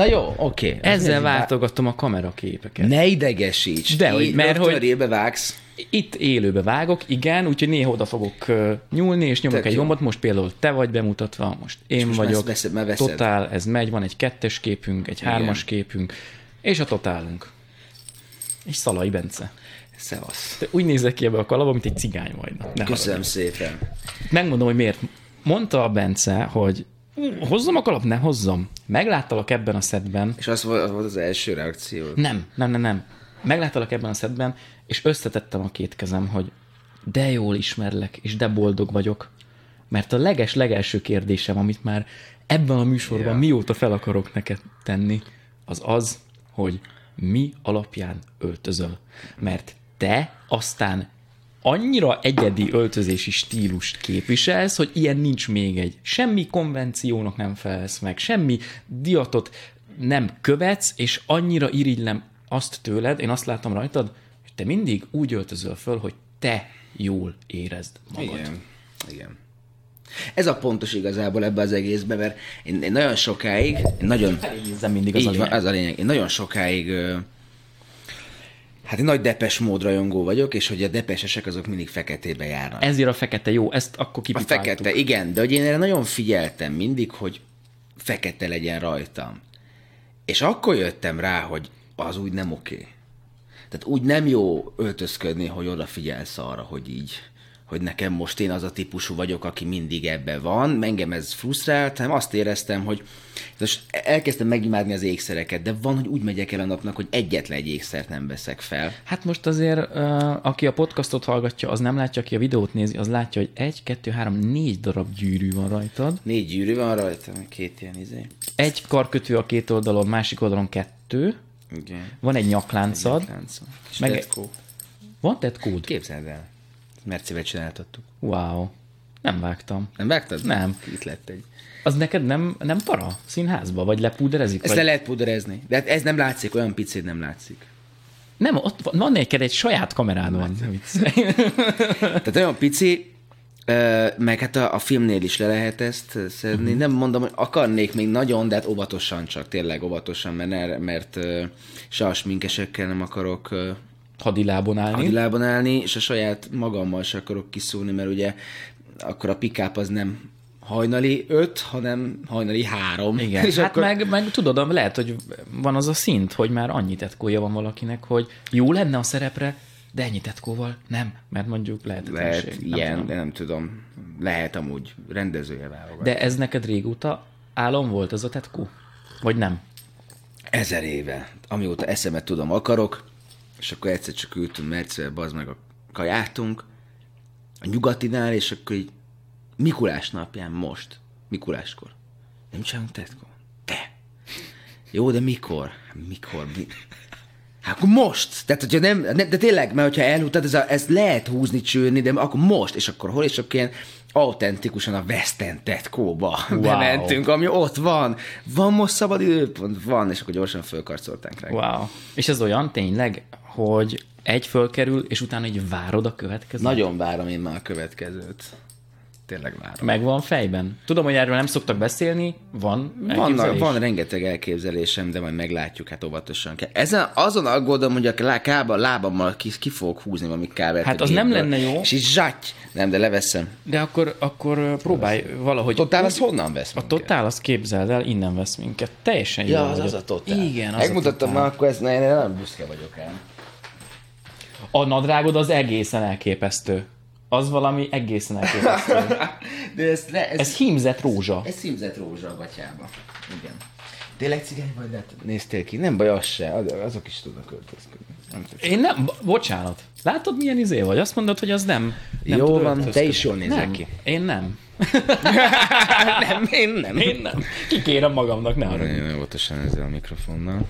Na jó, oké. Okay. Ezzel váltogatom a kameraképeket. Ne idegesíts. De, hogy, mert hogy... Vágsz. Itt élőbe vágok, igen, úgyhogy néha oda fogok nyúlni, és nyomok Tök egy jó. gombot, most például te vagy bemutatva, most én most vagyok, veszed- veszed. totál, ez megy, van egy kettes képünk, egy hármas képünk, és a totálunk. És Szalai Bence. Szevasz. Te úgy nézek ki ebbe a kalapba, mint egy cigány majdnem. Ne Köszönöm szépen. Megmondom, hogy miért. Mondta a Bence, hogy "Ú, hozzam a kalap, ne hozzam. Megláttalak ebben a szedben. És az volt az, volt az első reakció. Nem, nem, nem, nem. Megláttalak ebben a szedben, és összetettem a két kezem, hogy de jól ismerlek, és de boldog vagyok. Mert a leges-legelső kérdésem, amit már ebben a műsorban Ja. mióta fel akarok neked tenni, az az, hogy mi alapján öltözöl. Mert te aztán annyira egyedi öltözési stílust képviselsz, hogy ilyen nincs még egy. Semmi konvenciónak nem felelsz meg, semmi diatot nem követsz, és annyira irigylem azt tőled, én azt látom rajtad, hogy te mindig úgy öltözöl föl, hogy te jól érezd magad. Igen. Igen. Ez a pontos igazából ebbe az egészbe, mert én, én nagyon sokáig, én nagyon... Érzem mindig az Így a van, lényeg. ez a lényeg. Én nagyon sokáig, ö, hát én nagy depes módrajongó vagyok, és hogy a depesesek azok mindig feketébe járnak. Ezért a fekete jó, ezt akkor A kipipáltuk. fekete, igen, de hogy én erre nagyon figyeltem mindig, hogy fekete legyen rajtam. És akkor jöttem rá, hogy az úgy nem oké. Tehát úgy nem jó öltözködni, hogy odafigyelsz arra, hogy így, hogy nekem most én az a típusú vagyok, aki mindig ebben van, engem ez frusztrált, hanem azt éreztem, hogy most elkezdtem megimádni az ékszereket, de van, hogy úgy megyek el a napnak, hogy egyetlen egy ékszert nem veszek fel. Hát most azért, aki a podcastot hallgatja, az nem látja, aki a videót nézi, az látja, hogy egy, kettő, három, négy darab gyűrű van rajtad. Négy gyűrű van rajta, két ilyen izé. Egy karkötő a két oldalon, másik oldalon kettő. Igen. Van egy nyakláncad. Láncom. Kis Meg- tetkó. Van tetkód? Képzeld el. Mercivel csináltattuk. Wow. Nem vágtam. Nem vágtad? Nem. Itt lett egy. Az neked nem, nem para színházba? Vagy lepúderezik? Ezt Vagy... le lehet puderezni. De hát ez nem látszik, olyan picit nem látszik. Nem, ott van, van neked egy saját kamerád van. Tehát olyan pici, meg hát a, a filmnél is le lehet ezt szedni. Uh-huh. Nem mondom, hogy akarnék még nagyon, de hát óvatosan csak, tényleg óvatosan, mert, mert se a sminkesekkel nem akarok Hadilábon állni. hadilában állni, és a saját magammal se akarok kiszúrni, mert ugye akkor a pikáp az nem hajnali öt, hanem hajnali három. Igen, és hát akkor... meg, meg tudod, lehet, hogy van az a szint, hogy már annyi tetkója van valakinek, hogy jó lenne a szerepre, de ennyi tetkóval nem, mert mondjuk lehetetlenség. Lehet nem ilyen, tudom. de nem tudom. Lehet amúgy rendezője válogat. De ez neked régóta álom volt ez a tetkó? Vagy nem? Ezer éve, amióta eszemet tudom, akarok, és akkor egyszer csak ültünk Mercivel, bazd meg a kajátunk, a nyugatinál, és akkor így Mikulás napján most, Mikuláskor. Nem csinálunk tetkó? Te! Jó, de mikor? Mikor? Mi? Hát akkor most! Tehát, hogyha nem, nem de tényleg, mert hogyha elhúztad, ez, a, ez lehet húzni, csőrni, de akkor most, és akkor hol, és akkor ilyen autentikusan a West End tetkóba wow. bementünk, ami ott van. Van most szabad időpont? Van, és akkor gyorsan fölkarcoltánk rá. Wow. És ez olyan tényleg, hogy egy fölkerül, és utána így várod a következőt? Nagyon várom én már a következőt. Tényleg várom. Megvan fejben. Tudom, hogy erről nem szoktak beszélni, van Van, van rengeteg elképzelésem, de majd meglátjuk, hát óvatosan kell. Ezen azon aggódom, hogy a kába, lábammal ki, ki fogok húzni valami kábelt. Hát a az nem lenne jó. És így zsáty. Nem, de leveszem. De akkor, akkor próbálj valahogy... Totál az honnan vesz A minket? totál, az képzeld el, innen vesz minket. Teljesen jó Ja, az az a totál. Igen, az Megmutattam a már, akkor ezt ne, én nem büszke vagyok rám. A nadrágod az egészen elképesztő. Az valami egészen elképesztő. De ez, le, ez, Ez hímzett rózsa. ez szimzett rózsa a gatyába. Igen. Tényleg cigány vagy? De néztél ki? Nem baj, az se. Az- Azok is tudnak öltözködni. Nem. Én nem, bo- bocsánat. Látod, milyen izé vagy? Azt mondod, hogy az nem. nem Jó van, öltözködni. te is jól nézel nem. ki. Én nem. nem, én nem. Én nem. Kikérem magamnak, ne arra. Nagyon óvatosan ezzel a mikrofonnal.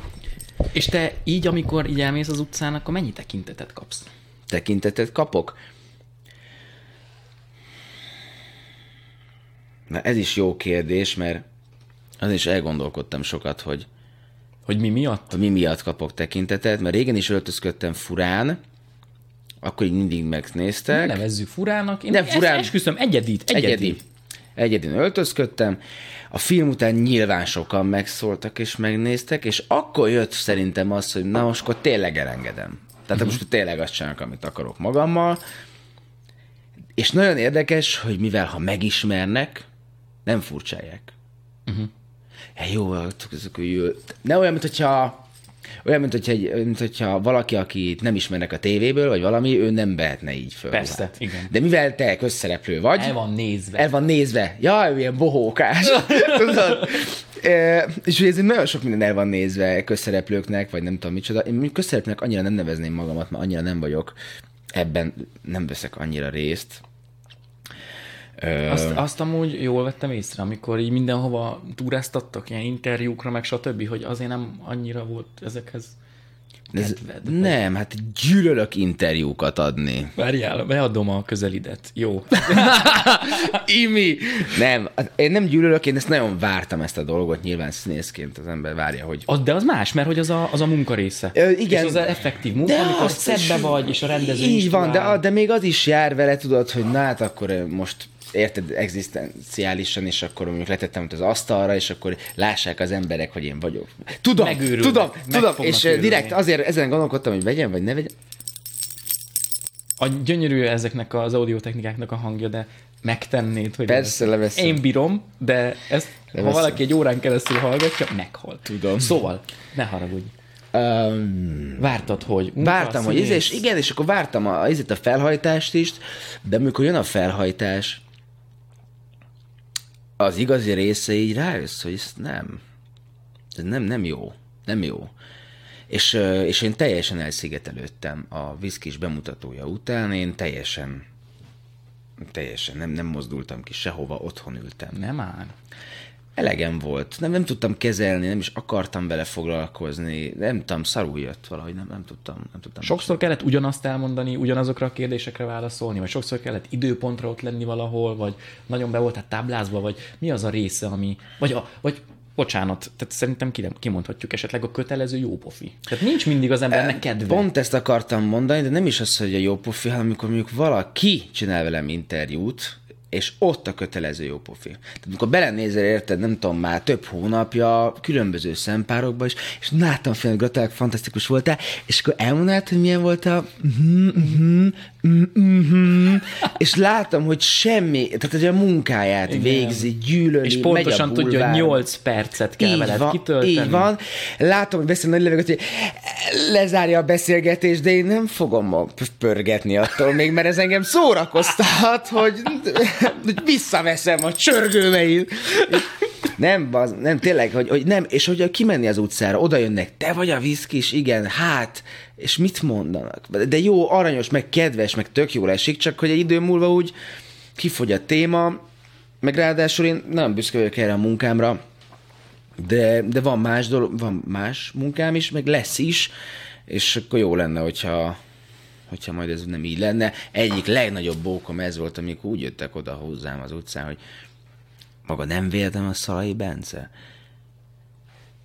És te így, amikor így elmész az utcán, akkor mennyi tekintetet kapsz? Tekintetet kapok? Na ez is jó kérdés, mert az is elgondolkodtam sokat, hogy, Hogy mi miatt? hogy mi miatt kapok tekintetet, mert régen is öltözködtem furán, akkor így mindig megnéztek. Nevezzük furának. Én Nem, furán. Esküszöm, egyedit, egyedi. Egyedi. egyedül öltözködtem, a film után nyilván sokan megszóltak és megnéztek, és akkor jött szerintem az, hogy na most akkor tényleg elengedem. Tehát most tényleg azt csinálok, amit akarok magammal. És nagyon érdekes, hogy mivel ha megismernek, nem furcsálják. Uh-huh. Hát jó, ezek. Ne olyan, mint hogyha olyan, mint hogyha, egy, mint hogyha valaki, akit nem ismernek a tévéből, vagy valami, ő nem vehetne így föl. Persze, ruhát. igen. De mivel te közszereplő vagy, El van nézve. el van nézve. Jaj, milyen bohókás. Tudod? E, és hogy ezért nagyon sok minden el van nézve közszereplőknek, vagy nem tudom micsoda. Én közszereplőnek annyira nem nevezném magamat, mert annyira nem vagyok. Ebben nem veszek annyira részt. Azt, azt amúgy jól vettem észre, amikor így mindenhova túráztattak, ilyen interjúkra, meg stb., hogy azért nem annyira volt ezekhez ez, kedved. nem, hát gyűlölök interjúkat adni. Várjál, beadom a közelidet. Jó. Imi! Nem, hát én nem gyűlölök, én ezt nagyon vártam ezt a dolgot, nyilván színészként az ember várja, hogy Az, de az más, mert hogy az a, az a munka része. Ö, igen. És az, az effektív munka, De amikor szebbe is- vagy, és a rendező Így is van, de, de még az is jár vele, tudod, hogy na hát akkor most érted egzisztenciálisan, és akkor mondjuk letettem ott az asztalra, és akkor lássák az emberek, hogy én vagyok. Tudom, Megőrülnek, tudom, tudom, és eh, őrülni. direkt azért ezen gondolkodtam, hogy vegyem, vagy ne vegyem. A gyönyörű ezeknek az audiotechnikáknak a hangja, de megtennéd, hogy Persze, leveszem. Én bírom, de ezt, ha Leveszem. valaki egy órán keresztül hallgatja, meghal. Tudom. Szóval, ne haragudj. Um, Vártad, hogy vártam, hogy ez, és igen, és akkor vártam a, ezért a felhajtást is, de amikor jön a felhajtás, az igazi része így rájössz, hogy ez nem. Ez nem, nem jó. Nem jó. És, és én teljesen elszigetelődtem a viszkis bemutatója után, én teljesen, teljesen nem, nem mozdultam ki sehova, otthon ültem. Nem áll. Elegem volt, nem, nem tudtam kezelni, nem is akartam vele foglalkozni, nem tudom, szarul jött valahogy, nem, nem tudtam. Nem tudtam Sokszor kellett ugyanazt elmondani, ugyanazokra a kérdésekre válaszolni, vagy sokszor kellett időpontra ott lenni valahol, vagy nagyon be voltál táblázva, vagy mi az a része, ami... Vagy, a, vagy bocsánat, tehát szerintem ki- kimondhatjuk esetleg a kötelező jópofi. Tehát nincs mindig az embernek kedve. Pont ezt akartam mondani, de nem is az, hogy a jó pofi, hanem amikor mondjuk valaki csinál velem interjút, és ott a kötelező jó pofi. Tehát amikor belenézel, érted, nem tudom, már több hónapja, különböző szempárokban is, és láttam film, hogy gratulálok, fantasztikus voltál, és akkor elmondanád, hogy milyen volt a mhm, mhm, mhm, mhm, és láttam, hogy semmi, tehát hogy a munkáját Igen. végzi, gyűlöli, és megy pontosan a tudja, hogy bulvárba. 8 percet kell Így veled van, kitölteni. így van. Látom, hogy beszél nagy levegőt, hogy lezárja a beszélgetést, de én nem fogom pörgetni attól még, mert ez engem szórakoztat, hogy, hogy visszaveszem a csörgőmeit. Nem, baz, nem, tényleg, hogy, hogy nem, és hogy kimenni az utcára, oda jönnek, te vagy a viszkis, igen, hát, és mit mondanak? De jó, aranyos, meg kedves, meg tök jól esik, csak hogy egy idő múlva úgy kifogy a téma, meg ráadásul én nem büszke vagyok erre a munkámra, de, de van más dolog, van más munkám is, meg lesz is, és akkor jó lenne, hogyha, hogyha majd ez nem így lenne. Egyik legnagyobb bókom ez volt, amikor úgy jöttek oda hozzám az utcán, hogy maga nem véletlen a Szalai Bence.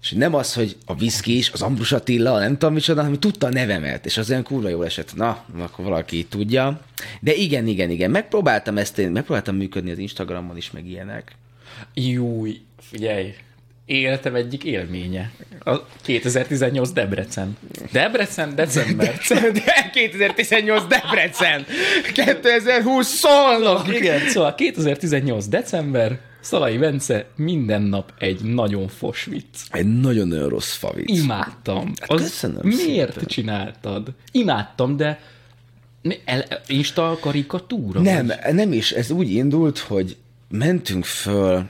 És nem az, hogy a viszki is, az Ambrus Attila, nem tudom micsoda, hanem tudta a nevemet, és az olyan kurva jól esett. Na, akkor valaki tudja. De igen, igen, igen, megpróbáltam ezt én, megpróbáltam működni az Instagramon is, meg ilyenek. Júj, figyelj, életem egyik élménye. A 2018 Debrecen. Debrecen, december. 2018 Debrecen! 2020 Szolnok! Igen, szóval 2018 december, Szalai Bence minden nap egy nagyon fos vicc. Egy nagyon-nagyon rossz favic. Imádtam. Az köszönöm miért szépen. csináltad? Imádtam, de el, Insta karikatúra? Nem, vagy? nem is. Ez úgy indult, hogy mentünk föl,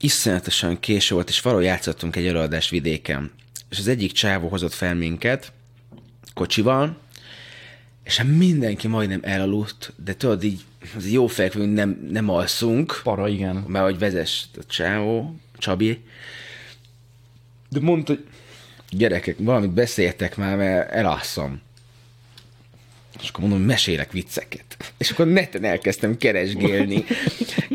iszonyatosan késő volt, és valahol játszottunk egy előadást vidéken. És az egyik csávó hozott fel minket, kocsival, és hát mindenki majdnem elaludt, de tudod, így az jó fejek vagyunk, nem, nem alszunk, Para, igen. már hogy vezess a csávó, Csabi, de mondta, hogy gyerekek, valamit beszéltek már, mert elasszom. És akkor mondom, mesélek vicceket. És akkor neten elkezdtem keresgélni.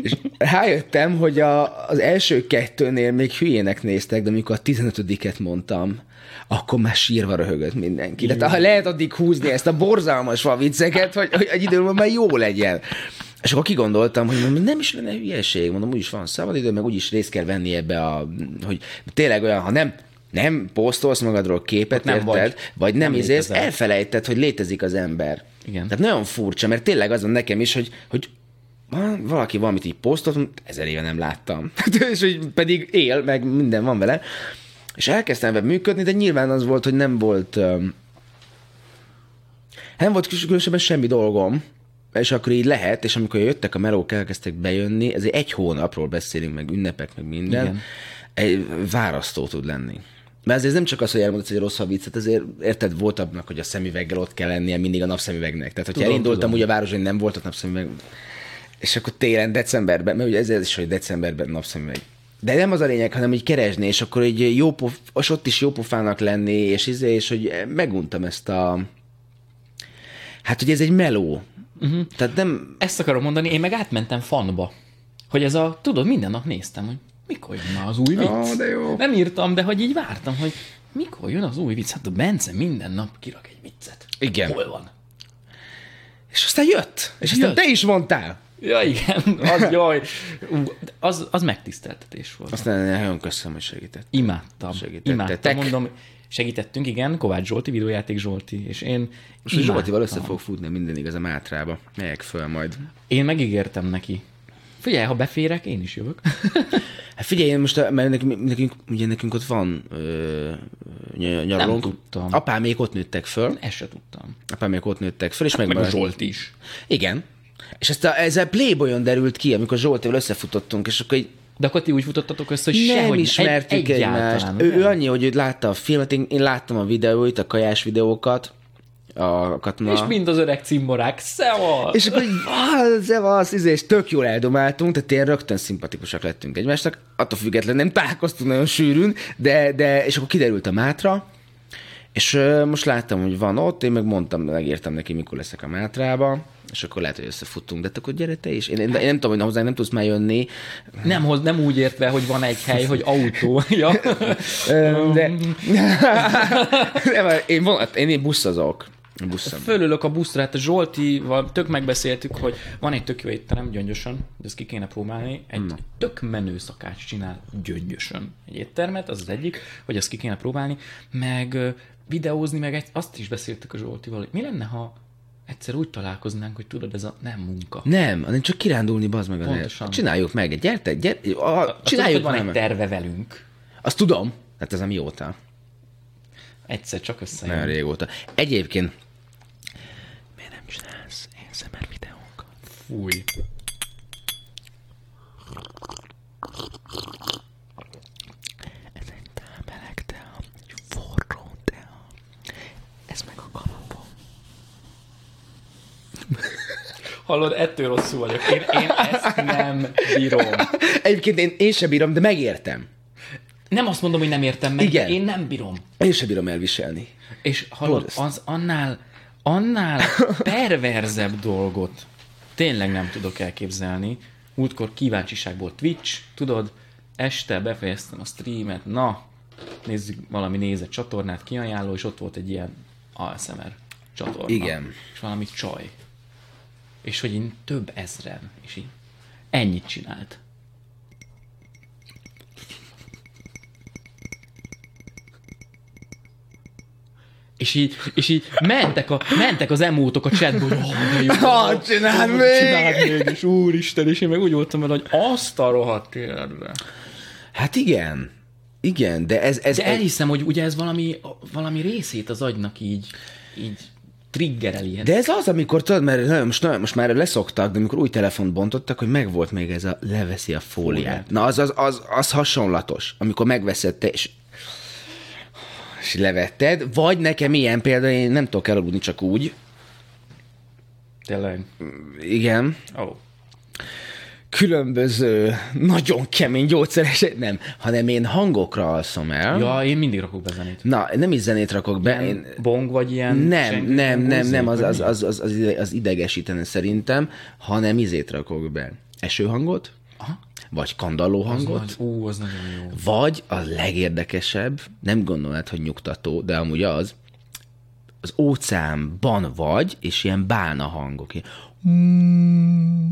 és rájöttem, hogy a, az első kettőnél még hülyének néztek, de amikor a 15-et mondtam, akkor már sírva röhögött mindenki. De ha lehet addig húzni ezt a borzalmas vicceket, hogy, hogy egy idő múlva már jó legyen. És akkor kigondoltam, hogy nem is lenne hülyeség, mondom, úgyis van szabadidő, meg úgyis részt kell venni ebbe a, hogy tényleg olyan, ha nem, nem posztolsz magadról képet, nem érted, vagy. vagy, nem, Nem izélsz, elfelejted, hogy létezik az ember. Igen. Tehát nagyon furcsa, mert tényleg az van nekem is, hogy, hogy valaki valamit így posztolt, ezer éve nem láttam. és hogy pedig él, meg minden van vele. És elkezdtem ebben működni, de nyilván az volt, hogy nem volt nem volt különösebben semmi dolgom, és akkor így lehet, és amikor jöttek a melók, elkezdtek bejönni, ezért egy hónapról beszélünk, meg ünnepek, meg minden, Igen. egy várasztó tud lenni. Mert ezért nem csak az, hogy elmondasz egy rossz viccet, azért érted, volt abnak, hogy a szemüveggel ott kell lennie mindig a napszemüvegnek. Tehát, hogyha Tudom, elindultam tudom. úgy a városban, hogy nem volt ott napszemüveg, és akkor télen, decemberben, mert ugye ez is, hogy decemberben napszemüveg. De nem az a lényeg, hanem így keresni, és akkor egy jó pof, és ott is jó pofának lenni, és, izé, és hogy meguntam ezt a... Hát, hogy ez egy meló. Uh-huh. Tehát nem... Ezt akarom mondani, én meg átmentem fanba. Hogy ez a, tudod, minden nap néztem, hogy mikor jön az új vicc. Ó, de jó. Nem írtam, de hogy így vártam, hogy mikor jön az új vicc. Hát a Bence minden nap kirak egy viccet. Igen. Hol van? És aztán jött. És aztán Jött. te is mondtál. Ja, igen, az jaj. Az, az megtiszteltetés volt. Aztán nagyon köszönöm, hogy segített. Imádtam. Imádtam, mondom, segítettünk, igen, Kovács Zsolti, videójáték Zsolti, és én Most hogy Zsoltival össze imádtam. fog futni minden igaz a Mátrába. Megyek föl majd. Én megígértem neki. Figyelj, ha beférek, én is jövök. Hát figyelj, most, mert nekünk, nekünk, ugye nekünk ott van ö, ny- nyaralónk. tudtam. Apámék ott nőttek föl. Ezt se tudtam. Apámék ott nőttek föl, és Meg a megmaradt- Zsolt is. Igen. És ezt a, ez a Playboyon derült ki, amikor Zsoltival összefutottunk, és akkor így De akkor ti úgy futottatok össze, hogy nem sehogy ismertük egy, egymást. Ő, ő annyi, hogy ő látta a filmet, én, én láttam a videóit, a kajás videókat, a katona. És mind az öreg cimborák. Szevasz! És akkor így, "Ah, szevasz, izé, és tök jól eldomáltunk, tehát ilyen rögtön szimpatikusak lettünk egymásnak, attól függetlenül nem találkoztunk nagyon sűrűn, de, de és akkor kiderült a Mátra, és most láttam, hogy van ott, én meg mondtam, megírtam neki, mikor leszek a Mátrába, és akkor lehet, hogy összefutunk, de akkor gyere te is. Én, én, én nem tudom, hogy hozzánk nem tudsz már jönni, Nem, hoz, nem úgy értve, hogy van egy hely, hogy autó. ja. De... nem, én, vonat, én, én buszozok. Buszom. Fölülök a buszra, hát a Zsoltival tök megbeszéltük, hogy van egy tök jó étterem gyöngyösön, de ezt ki kéne próbálni. Egy Na. tök menő szakács csinál gyöngyösön egy éttermet, az az egyik, hogy ezt ki kéne próbálni, meg videózni, meg egy, azt is beszéltük a Zsoltival, hogy mi lenne, ha egyszer úgy találkoznánk, hogy tudod, ez a nem munka. Nem, hanem csak kirándulni, bazd meg. Pontosan. Csináljuk meg, gyertek, gyertek, a, tudod, csináljuk hogy van egy meg. terve velünk. Azt tudom. Hát ez a mióta? Egyszer csak összejön. Nagyon régóta. Egyébként, miért nem csinálsz ASMR videókat? Fúj. Ez egy támeleg tea, egy forró tea. Ez meg a kalapom. Hallod, ettől rosszul vagyok. Én, én ezt nem bírom. Egyébként én, én sem bírom, de megértem. Nem azt mondom, hogy nem értem meg, Igen. én nem bírom. Én sem bírom elviselni. És hallod, az annál, annál perverzebb dolgot tényleg nem tudok elképzelni. Múltkor kíváncsiságból Twitch, tudod, este befejeztem a streamet, na, nézzük valami nézett csatornát, kiajánló, és ott volt egy ilyen ASMR csatorna. Igen. És valami csaj. És hogy én több ezren, és így ennyit csinált. És így, és így mentek, a, mentek az emótok a chatból, hogy oh, de jó, Ah, csináld oh, még! Csináld még, és úristen, és én meg úgy voltam hogy azt a rohadt életbe. Hát igen. Igen, de ez... ez De elhiszem, hogy ugye ez valami, valami részét az agynak így, így triggereli. De ez az, amikor tudod, mert nagyon, most, nagyon, most már leszoktak, de amikor új telefont bontottak, hogy megvolt még ez a leveszi a fóliát. Fóliát. Na, az, az, az, az hasonlatos, amikor megveszed te, és, és levetted, vagy nekem ilyen példa, én nem tudok elaludni csak úgy, Tényleg. igen, Oh. különböző, nagyon kemény gyógyszeres, nem, hanem én hangokra alszom el. Ja, én mindig rakok be zenét. Na, nem is zenét rakok be, én, Bong vagy ilyen... Nem, nem, nem, nem, az, az, az, az, az idegesítene szerintem, hanem izét rakok be. Esőhangot, Aha. Vagy kandalló Az hangot, nagy, ú, az nagyon jó. vagy a legérdekesebb, nem gondolnád, hogy nyugtató, de amúgy az, az óceánban vagy, és ilyen bálna hangok. Ilyen,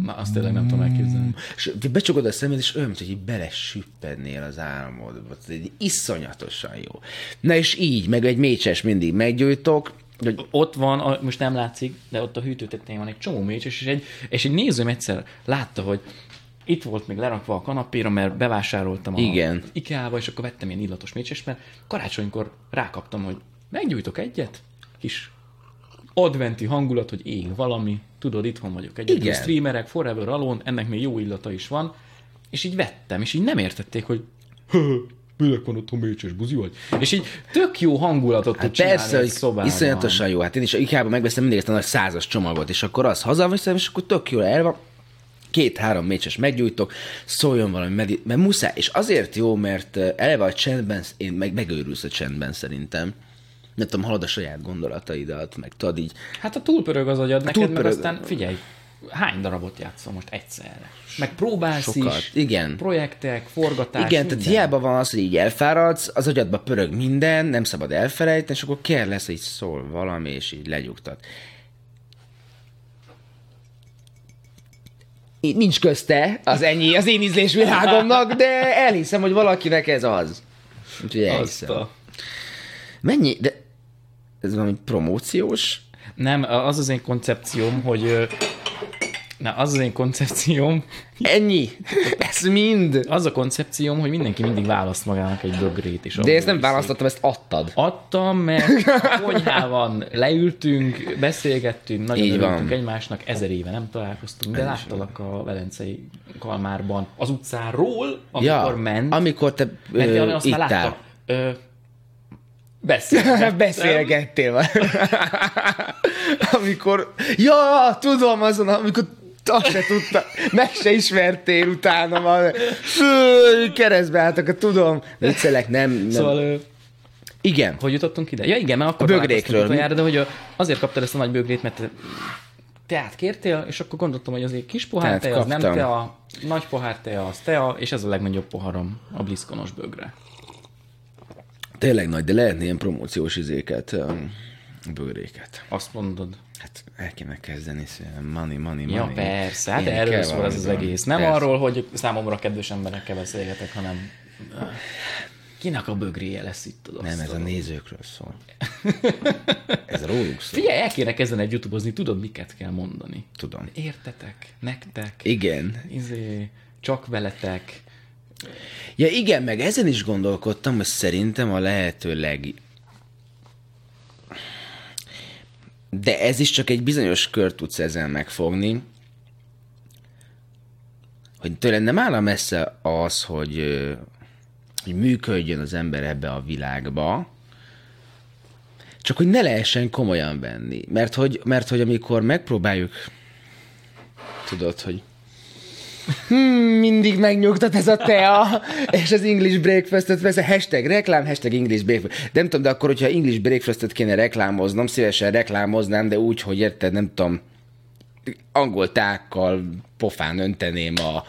Na, azt tényleg nem tudom elképzelni. És becsukod a szemed, és olyan, mint hogy így belesüppednél az álmodba. Egy iszonyatosan jó. Na és így, meg egy mécses mindig meggyújtok, hogy Ott van, a- most nem látszik, de ott a hűtőtetején van egy csomó mécses, és egy, és egy nézőm egyszer látta, hogy itt volt még lerakva a kanapéra, mert bevásároltam a Igen. IKEA-ba, és akkor vettem ilyen illatos mécses, mert karácsonykor rákaptam, hogy meggyújtok egyet, kis adventi hangulat, hogy ég valami, tudod, itthon vagyok egyedül, Igen. streamerek, Forever Alone, ennek még jó illata is van, és így vettem, és így nem értették, hogy minek van otthon mécses buzi vagy? És így tök jó hangulatot tud Hát csinálni persze, hogy szobában. iszonyatosan jó. Hát én is a IKEA-ban megveszem mindig ezt a nagy százas csomagot, és akkor az hazaviszem, és akkor tök jól el van. Két-három mécses meggyújtok, szóljon valami, medit- mert muszáj. És azért jó, mert eleve a csendben, én meg megőrülsz a csendben szerintem. Nem tudom, hallod a saját gondolataidat, meg tudod így. Hát a túlpörög az agyad neked, meg túlpörög. aztán figyelj, hány darabot játszol most egyszerre? Meg próbálsz Sokat, is, igen. projektek, forgatás, Igen, tehát minden. hiába van az, hogy így elfáradsz, az agyadba pörög minden, nem szabad elfelejteni, és akkor kell lesz, hogy szól valami, és így legyugtat. Nincs közte az ennyi az én ízlésvilágomnak, de elhiszem, hogy valakinek ez az. Úgyhogy elhiszem. a... Mennyi? De ez valami promóciós? Nem, az az én koncepcióm, hogy Na, az az én koncepcióm, Ennyi? Ez mind? az a koncepcióm, hogy mindenki mindig választ magának egy bögrét. És De ezt nem választottam, ezt adtad. Adtam, mert konyhában leültünk, beszélgettünk, nagyon Így örültünk van. egymásnak, ezer éve nem találkoztunk, de láttalak a Velencei Kalmárban az utcáról, amikor ment. amikor te mert ö, azt már ittál. látta. Ö, beszélgettem. Beszélgettél amikor... Ja, tudom azon, amikor azt se tudta, meg se ismertél utána már. Keresztbe álltak, tudom. Viccelek, nem, nem. Szóval, ö, Igen. hogy jutottunk ide? Ja igen, mert akkor A bögrékről. utoljára, de hogy azért kaptad ezt a nagy bögrét, mert te teát kértél, és akkor gondoltam, hogy azért kis pohár Teát tea, az nem tea, nagy pohár tea, az tea, és ez a legnagyobb poharam, a bliszkonos bögre. Tényleg nagy, de lehetne ilyen promóciós izéket, bőréket. Azt mondod. Hát el kéne kezdeni, money, money, money. Ja, persze, hát Ilyenek erről szól ez az egész. Nem Persze. arról, hogy számomra kedves emberekkel beszélgetek, hanem kinek a bögréje lesz itt az Nem, ez a nézőkről szól. ez róluk szól. Figyelj, el kéne kezdeni egy youtubozni, tudod, miket kell mondani. Tudom. Értetek, nektek, Igen. izé, csak veletek. Ja igen, meg ezen is gondolkodtam, hogy szerintem a lehető leg... De ez is csak egy bizonyos kör tudsz ezen megfogni, hogy tőled nem áll messze az, hogy, hogy működjön az ember ebbe a világba, csak hogy ne lehessen komolyan venni. Mert hogy, mert hogy amikor megpróbáljuk, tudod, hogy hmm, mindig megnyugtat ez a tea, és az English breakfast-et vesz, hashtag reklám, hashtag English breakfast. De nem tudom, de akkor, hogyha English breakfast-et kéne reklámoznom, szívesen reklámoznám, de úgy, hogy érted, nem tudom, angol tákkal pofán önteném a,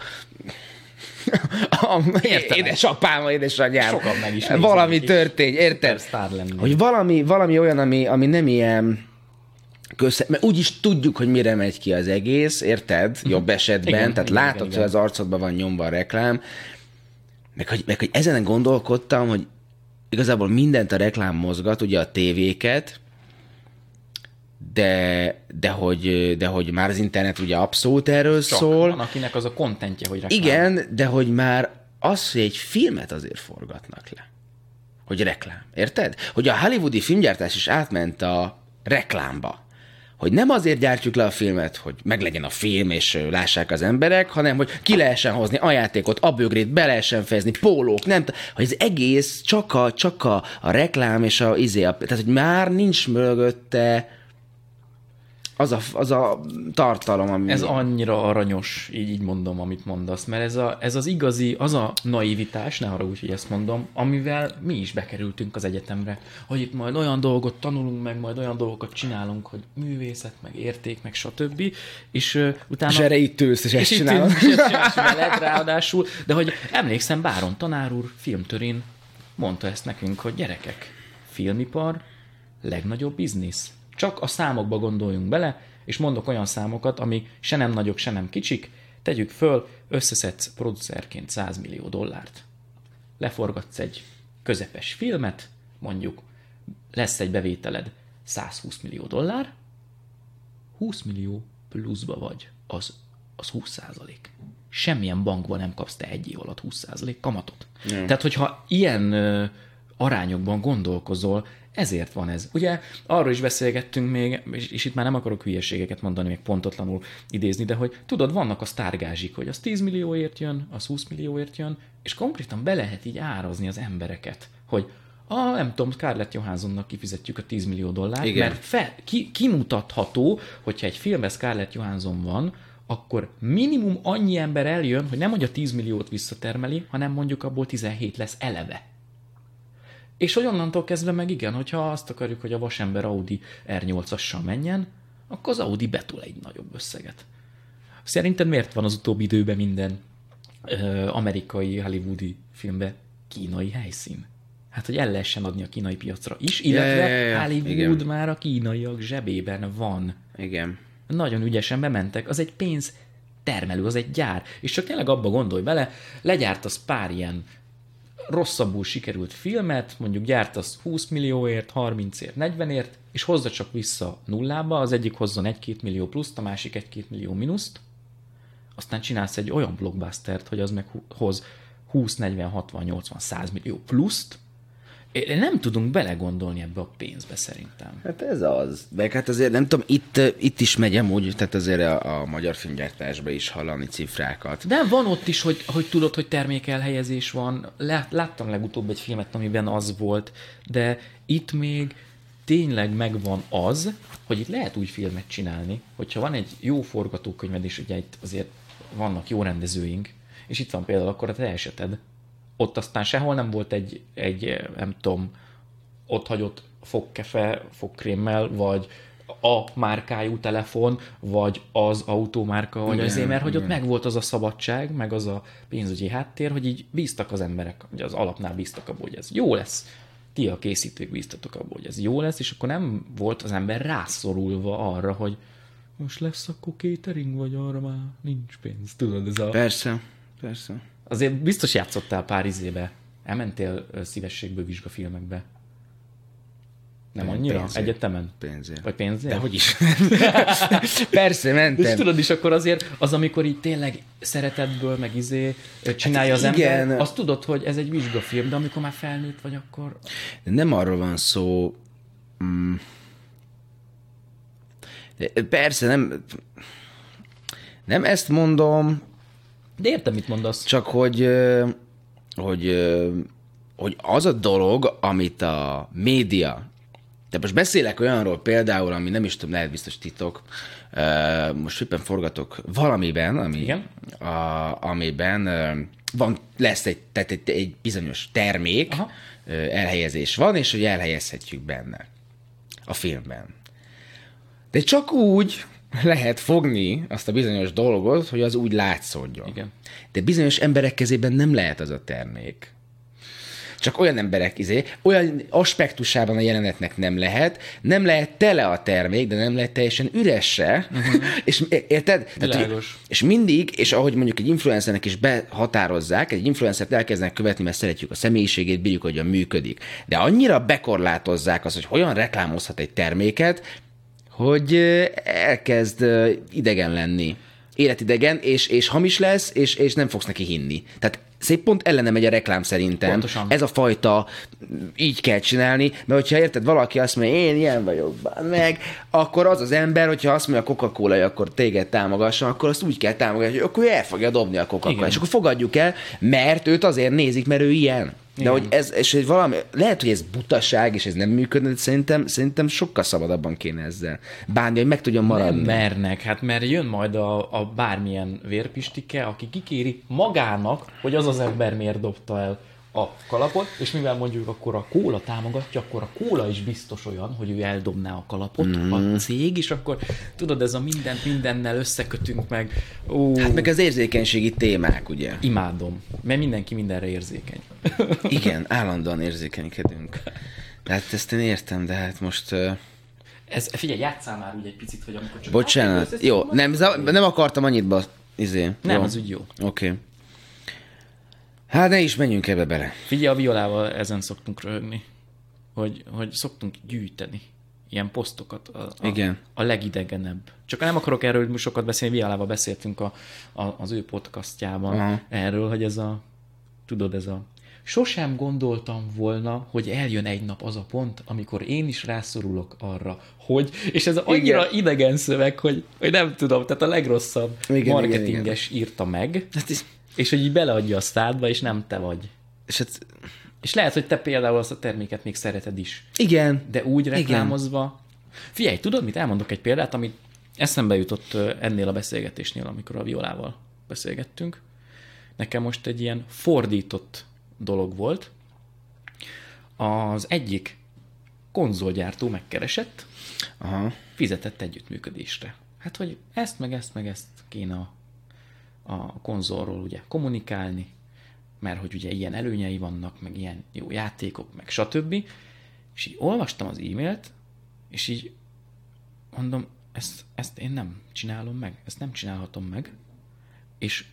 a édesapám, édesanyám. Sokan meg is Valami történt, érted? Hogy valami, valami olyan, ami, ami nem ilyen kösze, mert úgyis tudjuk, hogy mire megy ki az egész, érted? Jobb esetben, Mhm. Igen, tehát igen, látod, igen, hogy igen. az arcodban van nyomva a reklám, meg hogy, meg hogy ezen gondolkodtam, hogy igazából mindent a reklám mozgat, ugye a tévéket, de, de, hogy, de hogy már az internet ugye abszolút erről Csak szól. van, akinek az a kontentje, hogy reklám. Igen, de hogy már az, hogy egy filmet azért forgatnak le. Hogy reklám. Érted? Hogy a hollywoodi filmgyártás is átment a reklámba. Hogy nem azért gyártjuk le a filmet, hogy meglegyen a film, és lássák az emberek, hanem hogy ki lehessen hozni a játékot, a bögrét, be lehessen fejezni, pólók, nem hogy az egész csak a, csak a, a reklám és a izé, a, tehát hogy már nincs mögötte az a, az a tartalom, ami... Ez annyira aranyos, így, így mondom, amit mondasz, mert ez, a, ez az igazi, az a naivitás, ne arra úgy, hogy ezt mondom, amivel mi is bekerültünk az egyetemre, hogy itt majd olyan dolgot tanulunk meg, majd olyan dolgokat csinálunk, hogy művészet, meg érték, meg stb. És uh, utána... És erre itt ülsz, és ezt itt csinálod. és ezt csinálsz veled ráadásul, de hogy emlékszem, Báron tanár úr filmtörén mondta ezt nekünk, hogy gyerekek, filmipar, legnagyobb biznisz. Csak a számokba gondoljunk bele, és mondok olyan számokat, ami se nem nagyok, se nem kicsik, tegyük föl, összeszedsz producerként 100 millió dollárt. Leforgatsz egy közepes filmet, mondjuk lesz egy bevételed 120 millió dollár, 20 millió pluszba vagy, az, az 20 százalék. Semmilyen bankban nem kapsz te egy év alatt 20 százalék kamatot. Mm. Tehát, hogyha ilyen arányokban gondolkozol, ezért van ez. Ugye arról is beszélgettünk még, és, és itt már nem akarok hülyeségeket mondani, még pontotlanul idézni, de hogy tudod, vannak a sztárgázsik, hogy az 10 millióért jön, az 20 millióért jön, és konkrétan be lehet így árazni az embereket, hogy a, nem tudom, Scarlett Johanssonnak kifizetjük a 10 millió dollárt, Igen. mert fel, ki, kimutatható, hogyha egy filmben Scarlett Johansson van, akkor minimum annyi ember eljön, hogy nem hogy a 10 milliót visszatermeli, hanem mondjuk abból 17 lesz eleve. És hogy onnantól kezdve meg igen, hogyha azt akarjuk, hogy a vasember Audi R8-assal menjen, akkor az Audi betol egy nagyobb összeget. Szerinted miért van az utóbbi időben minden ö, amerikai, hollywoodi filmbe kínai helyszín? Hát, hogy el lehessen adni a kínai piacra is, illetve Ja, ja, ja. Hollywood Igen. már a kínaiak zsebében van. Igen. Nagyon ügyesen bementek, az egy pénz termelő, az egy gyár. És csak tényleg abba gondolj bele, legyártasz pár ilyen rosszabbul sikerült filmet, mondjuk gyártasz 20 millióért, 30ért, 40ért, és hozza csak vissza nullába, az egyik hozzon 1-2 millió pluszt, a másik 1-2 millió mínuszt, aztán csinálsz egy olyan blockbustert, hogy az meg hoz 20, 40, 60, 80, 100 millió pluszt, nem tudunk belegondolni ebbe a pénzbe szerintem. Hát ez az. Meg hát azért nem tudom, itt, itt is megy amúgy, tehát azért a, a magyar filmgyártásban is hallani cifrákat. De van ott is, hogy, hogy tudod, hogy termékelhelyezés van. Lát- Láttam legutóbb egy filmet, amiben az volt, de itt még tényleg megvan az, hogy itt lehet úgy filmet csinálni, hogyha van egy jó forgatókönyved, és ugye itt azért vannak jó rendezőink, és itt van például akkor a te eseted. Ott aztán sehol nem volt egy, egy eh, nem tudom, ott hagyott fogkefe, fogkrémmel, vagy a márkájú telefon, vagy az autómárka, vagy Igen, azért, mert hogy ott igen. meg volt az a szabadság, meg az a pénzügyi háttér, hogy így bíztak az emberek, hogy az alapnál bíztak abból, hogy ez jó lesz. Ti a készítők bíztatok abból, hogy ez jó lesz, és akkor nem volt az ember rászorulva arra, hogy most lesz akkor catering, vagy arra már nincs pénz. Tudod, ez a... Persze, persze. Azért biztos játszottál pár izébe. Elmentél szívességből vizsgafilmekbe. Nem annyira? Pénzért. Egyetemen? Pénzért. Vagy pénzért? De hogy is. persze, És mentem. tudod is, akkor azért az, amikor így tényleg szeretetből, meg izé csinálja az Hát igen. ember, azt tudod, hogy ez egy vizsgafilm, de amikor már felnőtt vagy, akkor... Nem arról van szó... Mm, persze, nem... Nem ezt mondom, De értem, mit mondasz. csak hogy, hogy, hogy az a dolog, amit a média, de most beszélek olyanról például, ami nem is tudom, lehet biztos titok, most éppen forgatok valamiben, ami, Igen. A, amiben van, lesz egy, tehát egy, egy bizonyos termék, Aha. elhelyezés van, és hogy elhelyezhetjük benne a filmben. De csak úgy lehet fogni azt a bizonyos dolgot, hogy az úgy látszódjon. Igen. De bizonyos emberek kezében nem lehet az a termék. Csak olyan emberek, izé, olyan aspektusában a jelenetnek nem lehet, nem lehet tele a termék, de nem lehet teljesen üres se. Uh-huh. és érted? Tehát, hogy- és mindig, és ahogy mondjuk egy influencernek is behatározzák, egy influencert elkezdenek követni, mert szeretjük a személyiségét, bírjuk, hogyan működik. De annyira bekorlátozzák azt, hogy hogyan reklámozhat egy terméket, hogy elkezd idegen lenni. Életidegen, és, és hamis lesz, és, és nem fogsz neki hinni. Tehát szép pont ellene megy a reklám szerintem. Pontosan. Ez a fajta így kell csinálni, mert hogyha érted, valaki azt mondja, én ilyen vagyok, meg, akkor az az ember, hogyha azt mondja a coca akkor téged támogasson, akkor azt úgy kell támogatni, hogy akkor el fogja dobni a coca Igen. és akkor fogadjuk el, mert őt azért nézik, mert ő ilyen. De Igen. hogy ez, és hogy valami, lehet, hogy ez butaság, és ez nem működne, de szerintem, szerintem sokkal szabadabban kéne ezzel bánni, hogy meg tudjon maradni. Nem mernek, hát mert jön majd a, a bármilyen vérpistike, aki kikéri magának, hogy az az ember miért dobta el a kalapot, és mivel mondjuk akkor a kóla támogatja, akkor a kóla is biztos olyan, hogy ő eldobná a kalapot, mm. a cég, és akkor tudod, ez a mindent mindennel összekötünk meg. Ó, Hát meg az érzékenységi témák, ugye? imádom, mert mindenki mindenre érzékeny. Igen, állandóan érzékenykedünk. Tehát ezt én értem, de hát most... ö, Ez, figyelj, játsszál már úgy egy picit, hogy amikor csak... Bocsánat. Jó, nem, nem akartam annyit ba... Izé. Nem, jó. az úgy jó. Oké. Okay. Hát ne is menjünk ebbe bele. Figyelj, a Violával ezen szoktunk röhögni, hogy, hogy szoktunk gyűjteni ilyen posztokat. A, a, Igen. A legidegenebb. Csak nem akarok erről most sokat beszélni, Violával beszéltünk a, a, az ő podcastjában Aha. erről, hogy ez a, tudod, ez a Sosem gondoltam volna, hogy eljön egy nap az a pont, amikor én is rászorulok arra, hogy, és ez annyira Igen. idegen szöveg, hogy, hogy nem tudom, tehát a legrosszabb Igen, igen, marketinges írta meg, Hát ez, és hogy így beleadja a sztádba, és nem te vagy. és hát, És lehet, hogy te például azt a terméket még szereted is, igen. de úgy reklámozva. Figyelj, tudod mit? Elmondok egy példát, amit eszembe jutott ennél a beszélgetésnél, amikor a Violával beszélgettünk. Nekem most egy ilyen fordított dolog volt. Az egyik konzolgyártó megkeresett, Aha. fizetett együttműködésre. Hát, hogy ezt, meg ezt, meg ezt kéne a, a konzolról ugye kommunikálni, mert hogy ugye ilyen előnyei vannak, meg ilyen jó játékok, meg stb. És így olvastam az e-mailt, és így mondom, ezt, ezt én nem csinálom meg, ezt nem csinálhatom meg. És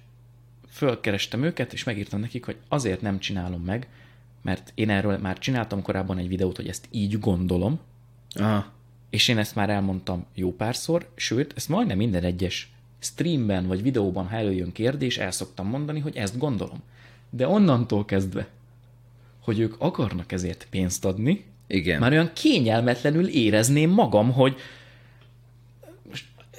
fölkerestem őket, és megírtam nekik, hogy azért nem csinálom meg, mert én erről már csináltam korábban egy videót, hogy ezt így gondolom, Aha. és én ezt már elmondtam jó párszor, sőt, ezt majdnem minden egyes streamben vagy videóban, ha előjön kérdés, el szoktam mondani, hogy ezt gondolom. De onnantól kezdve, hogy ők akarnak ezért pénzt adni, Igen. már olyan kényelmetlenül érezném magam, hogy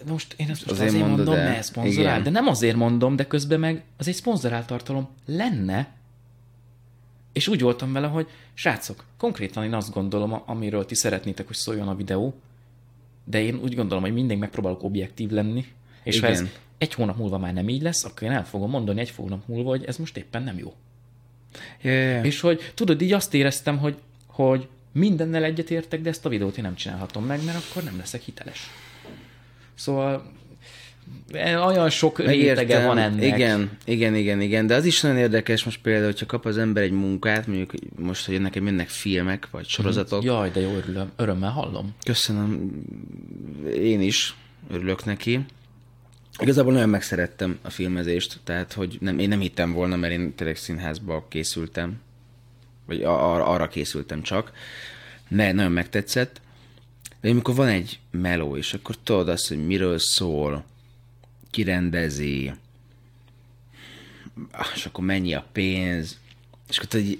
most, én ezt most Azért azért, mondom, el. ne szponzorál, Igen. de nem azért mondom, de közben meg az egy szponzorált tartalom lenne, és úgy voltam vele, hogy srácok, konkrétan én azt gondolom, amiről ti szeretnétek, hogy szóljon a videó, de én úgy gondolom, hogy mindig megpróbálok objektív lenni, és Igen. ha ez egy hónap múlva már nem így lesz, akkor én el fogom mondani egy hónap múlva, hogy ez most éppen nem jó. Ja. És hogy tudod, így azt éreztem, hogy, hogy mindennel egyetértek, de ezt a videót én nem csinálhatom meg, mert akkor nem leszek hiteles. Szóval e, olyan sok rétege van ennek. Igen, igen, igen, igen, de az is nagyon érdekes most például, hogyha kap az ember egy munkát, mondjuk most, hogy nekem jönnek filmek, vagy sorozatok. Jaj, de jó, örülöm, örömmel hallom. Köszönöm, én is örülök neki. Igazából nagyon megszerettem a filmezést, tehát hogy nem, én nem hittem volna, mert én tényleg színházba készültem, vagy ar- arra készültem csak, de nagyon megtetszett. De amikor van egy meló, és akkor tudod azt, hogy miről szól, kirendezi, és akkor mennyi a pénz, és akkor tudod,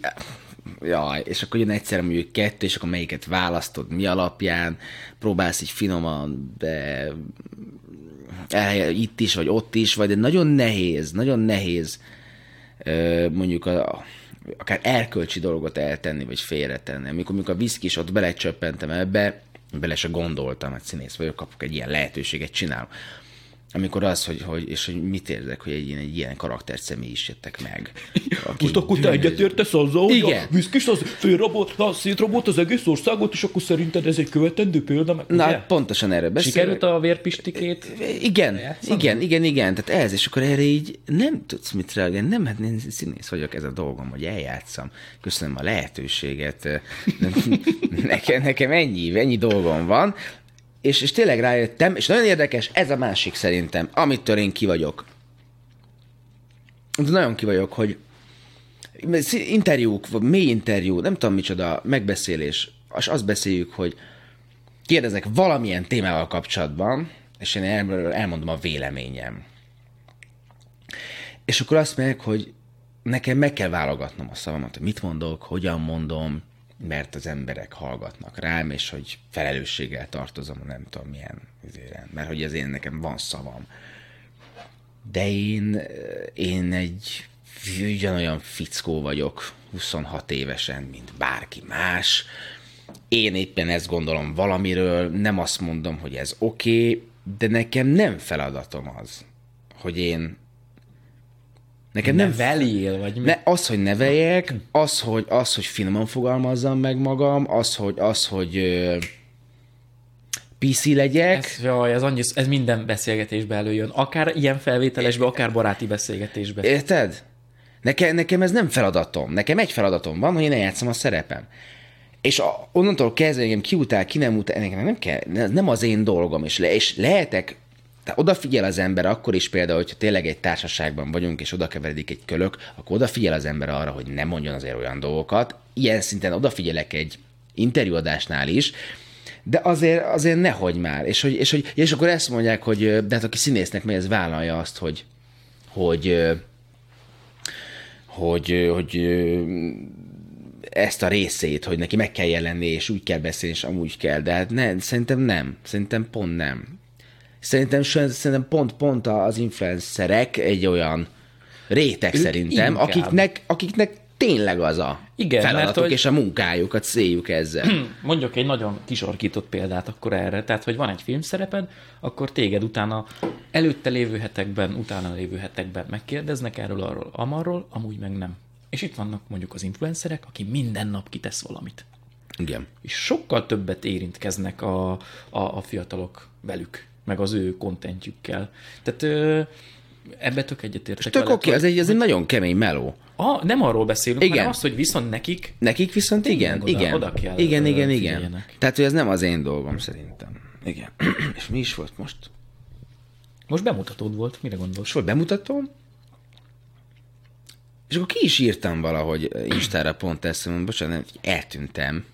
jaj, és akkor jön egyszerre mondjuk kettő, és akkor melyiket választod, mi alapján, próbálsz így finoman, de itt is, vagy ott is, vagy de nagyon nehéz, nagyon nehéz mondjuk a, akár erkölcsi dolgot eltenni, vagy félretenni. Amikor, amikor a viszkis ott belecsöppentem ebbe, bele se gondoltam, hát színész vagyok, kapok egy ilyen lehetőséget, csinálom. Amikor az, hogy, hogy és hogy mit érzek, hogy egy ilyen, egy ilyen karakter személyisétek meg. aki Most akkor te egyetértesz azzal, hogy Igen. a viszkis az félrabolt, na, szétrabolt az egész országot, és akkor szerinted ez egy követendő példa? Meg, Na, ugye? hát pontosan erről beszélek. Sikerült a vérpistikét? Igen, Játszani? igen, igen, igen, tehát ez, és akkor erre így nem tudsz mit reagálni, nem, hát én színész vagyok, ez a dolgom, hogy eljátszam, köszönöm a lehetőséget, nekem, nekem ennyi, ennyi dolgom van, és, és tényleg rájöttem, és nagyon érdekes, ez a másik szerintem, amitől én ki vagyok. Nagyon ki vagyok, hogy interjúk, vagy mély interjú, nem tudom micsoda, megbeszélés, és azt beszéljük, hogy kérdezek valamilyen témával kapcsolatban, és én el- elmondom a véleményem. És akkor azt mondják, hogy nekem meg kell válogatnom a szavamat, hogy mit mondok, hogyan mondom, mert az emberek hallgatnak rám, és hogy felelősséggel tartozom, nem tudom milyen, izére, mert hogy az én nekem van szavam. De én, én egy ugyanolyan fickó vagyok 26 évesen, mint bárki más. Én éppen ezt gondolom valamiről, nem azt mondom, hogy ez oké, okay, de nekem nem feladatom az, hogy én Nekem nem, Neveljél, vagy mi? ne, az, hogy neveljek, az, hogy, az, hogy finoman fogalmazzam meg magam, az, hogy, az, hogy ö, PC legyek. Ez, jaj, ez, annyi, ez minden beszélgetésbe előjön. Akár ilyen felvételesbe, akár baráti beszélgetésbe. Érted? Nekem, nekem ez nem feladatom. Nekem egy feladatom van, hogy én eljátszom a szerepem. És a, onnantól kezdve engem ki utál, ki nem utál, nekem nem kell, nem az én dolgom, és, le, és lehetek, tehát odafigyel az ember akkor is például, hogyha tényleg egy társaságban vagyunk, és oda keveredik egy kölök, akkor odafigyel az ember arra, hogy nem mondjon azért olyan dolgokat. Ilyen szinten odafigyelek egy interjúadásnál is, de azért, azért nehogy már. És, hogy, és, hogy, és akkor ezt mondják, hogy de hát aki színésznek megy, ez vállalja azt, hogy, hogy, hogy, hogy ezt a részét, hogy neki meg kell jelenni, és úgy kell beszélni, és amúgy kell. De hát ne, szerintem nem. Szerintem pont nem. Szerintem, szerintem pont, pont az influencerek egy olyan réteg ők szerintem, akiknek, akiknek tényleg az a Igen, feladatuk mert, hogy... és a munkájuk, a céljuk ezzel. Mondjuk egy nagyon kisorkított példát akkor erre. Tehát, hogy van egy filmszereped, akkor téged utána előtte lévő hetekben, utána lévő hetekben megkérdeznek erről, arról, amarról, amúgy meg nem. És itt vannak mondjuk az influencerek, aki minden nap kitesz valamit. Igen. És sokkal többet érintkeznek a, a, a fiatalok velük, meg az ő kontentjükkel. Tehát ö, ebbe tök egyetértek. Tök oké, okay, ez egy, ez egy nagyon kemény meló. A, nem arról beszélünk, igen. hanem azt, hogy viszont nekik... Nekik viszont igen, oda, igen. Oda kell igen, igen, igen. Tehát, hogy ez nem az én dolgom szerintem. Igen. És mi is volt most? Most bemutatód volt, mire gondolsz? Most volt bemutatóm, és akkor ki is írtam valahogy Instára pont ezt, mondom, bocsánat, eltűntem.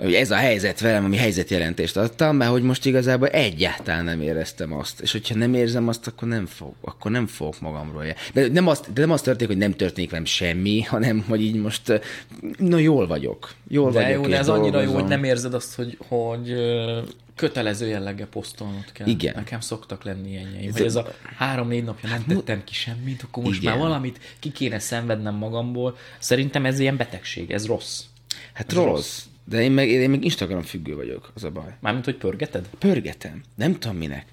Hogy ez a helyzet velem, ami helyzetjelentést adtam, mert hogy most igazából egyáltalán nem éreztem azt. És hogyha nem érzem azt, akkor nem fog, akkor nem fogok magamról. De nem, azt, de nem azt történik, hogy nem történik velem semmi, hanem hogy így most, na jól vagyok. Jól de vagyok, jó, de ez dolgozom. annyira jó, hogy nem érzed azt, hogy, hogy kötelező jelleggel posztolnod kell. Igen. Nekem szoktak lenni ilyenjeim. Ez, ez a három-négy napja nem hát, tettem ki semmit, akkor most Igen. már valamit ki kéne szenvednem magamból. Szerintem ez ilyen betegség, ez rossz. Hát ez rossz. rossz. De én meg, én meg Instagram függő vagyok, az a baj. Mármint, hogy pörgeted? Pörgetem. Nem tudom minek.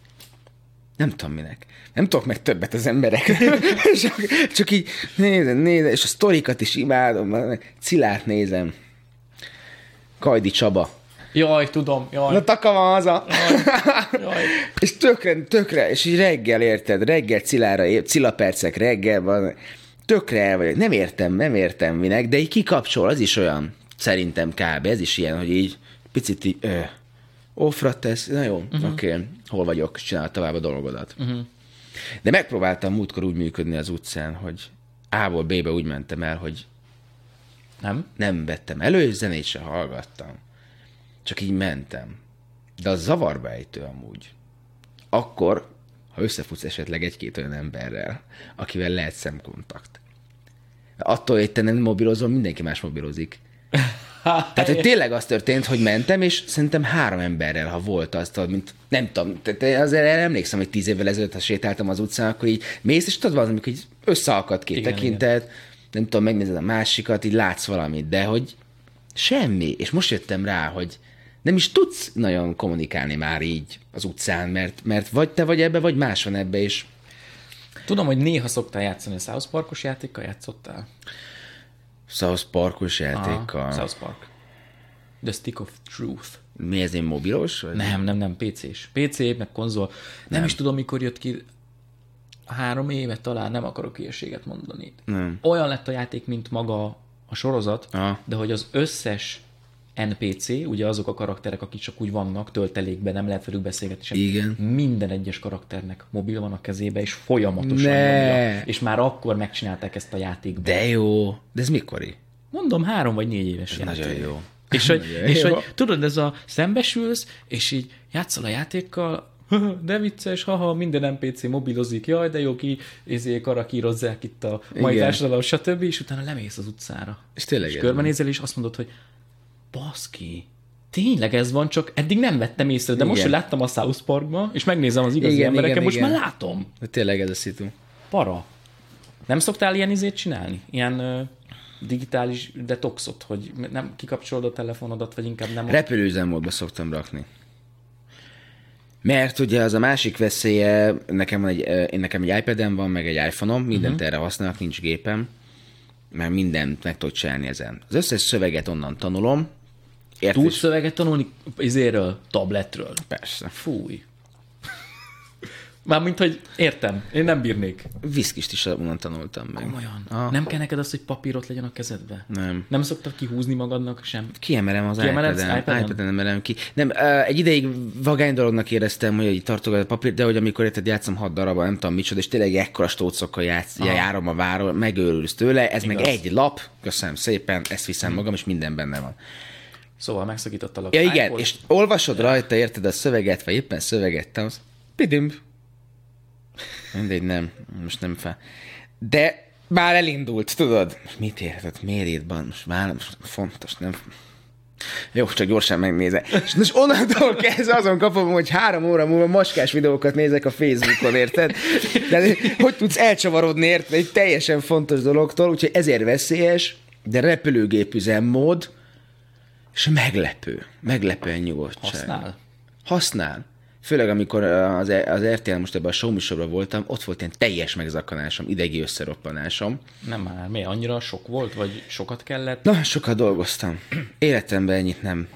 Nem tudom minek. Nem tudok meg többet az emberek. csak, csak így nézem, nézem, és a sztorikat is imádom. Cilát nézem. Kajdi Csaba. Jaj, tudom, jaj. Na taka van haza. Jaj, jaj. és tökre, tökre, és így reggel érted, reggel cilára, cilapercek reggel van, tökre el vagyok. Nem értem, nem értem minek, de így kikapcsol, az is olyan, szerintem kb. Ez is ilyen, hogy így picit így, ö, offra tesz, na jó, uh-huh. oké, okay, hol vagyok, csinál tovább a dolgodat. Uh-huh. De megpróbáltam múltkor úgy működni az utcán, hogy A-ból B-be úgy mentem el, hogy nem, nem vettem elő, zenét se hallgattam csak így mentem. De az zavarba ejtő amúgy. Akkor, ha összefutsz esetleg egy-két olyan emberrel, akivel lehet szemkontakt. Attól, hogy te nem mobilozol, mindenki más mobilozik. Tehát, hogy tényleg az történt, hogy mentem, és szerintem három emberrel, ha volt az, tudod, mint nem tudom, te azért emlékszem, hogy tíz évvel ezelőtt, ha sétáltam az utcán, akkor így mész, és tudod, amikor így összeakadt két tekintet, nem tudom, megnézed a másikat, így látsz valamit, de hogy semmi. És most jöttem rá, hogy nem is tudsz nagyon kommunikálni már így az utcán, mert, mert vagy te vagy ebbe, vagy más van ebbe, és... Tudom, hogy néha szoktál játszani a South Parkos játékkal, játszottál? South Parkos játékkal? Aha, South Park. The Stick of Truth. Mi ez, én mobilos? Vagy? Nem, nem, nem, PC-s. PC, meg konzol. Nem. nem is tudom, mikor jött ki három éve talán, nem akarok hülyeséget mondani. Nem. Olyan lett a játék, mint maga a sorozat, Aha. de hogy az összes NPC, ugye azok a karakterek, akik csak úgy vannak töltelékben, nem lehet velük beszélgetni sem. Igen. Minden egyes karakternek mobil van a kezébe, és folyamatosan ne. nyomja. És már akkor megcsinálták ezt a játékban. De jó. De ez mikori? Mondom, három vagy négy éves ez játék. Nagyon jó. És hogy, és hogy tudod, ez a szembesülsz, és így játszol a játékkal, de vicces, haha, minden NPC mobilozik, jaj, de jó, ki ezért karakírozzák itt a mai társadalom, stb. És utána lemész az utcára. És tényleg. És körbenézel, és azt mondod, hogy baszki, tényleg ez van, csak eddig nem vettem észre, de igen. most, hogy láttam a South Parkba, és megnézem az igazi igen, embereket, igen, most igen. már látom. De tényleg ez a szitu. Para. Nem szoktál ilyen izét csinálni? Ilyen uh, digitális detoxot, hogy nem kikapcsolod a telefonodat, vagy inkább nem... Repülőzemmódba szoktam rakni. Mert ugye az a másik veszélye, nekem, van egy, én nekem egy iPad-em van, meg egy iPhone-om, mindent uh-huh. erre használok, nincs gépem, mert mindent meg tudok csinálni ezen. Az összes szöveget onnan tanulom, Értés. Tudsz szöveget tanulni izéről, tabletről? Persze. Fúj. Mármint, hogy értem, én nem bírnék. Viszkist is onnan tanultam meg. Komolyan. Ah. Nem kell neked az, hogy papírot legyen a kezedbe? Nem. Nem szoktad kihúzni magadnak sem? Kiemelem az Kiemeled iPad-en. iPad-en? iPad-en emelem ki. Nem, egy ideig vagány dolognak éreztem, hogy így tartogat a papír, de hogy amikor érted, játszom hat darabban, nem tudom micsoda, és tényleg ekkora stócokkal játsz, Aha. járom a váról, megőrülsz tőle, ez meg Igaz. egy lap, köszönöm szépen, ezt viszem magam, és minden benne van. Szóval megszakítottalak. Ja igen, iPod. és olvasod rajta, érted a szöveget, vagy éppen szövegettem, az pidimb. Mindegy, nem, most nem fel. De már elindult, tudod? Most mit érted? Miért itt van? Most már most fontos, nem? Jó, csak gyorsan megnézem. És most onnantól kezdve azon kapom, hogy három óra múlva maskás videókat nézek a Facebookon, érted? De hogy tudsz elcsavarodni, érted? Egy teljesen fontos dologtól, úgyhogy ezért veszélyes, de repülőgép üzemmód, és meglepő. Meglepően nyugodtság. Használ? Használ. Főleg amikor az, az RTL most ebben a show műsorban voltam, ott volt ilyen teljes megzakkanásom, idegi összeroppanásom. Nem már, mi? Annyira sok volt, vagy sokat kellett? Na, sokat dolgoztam. Életemben ennyit nem.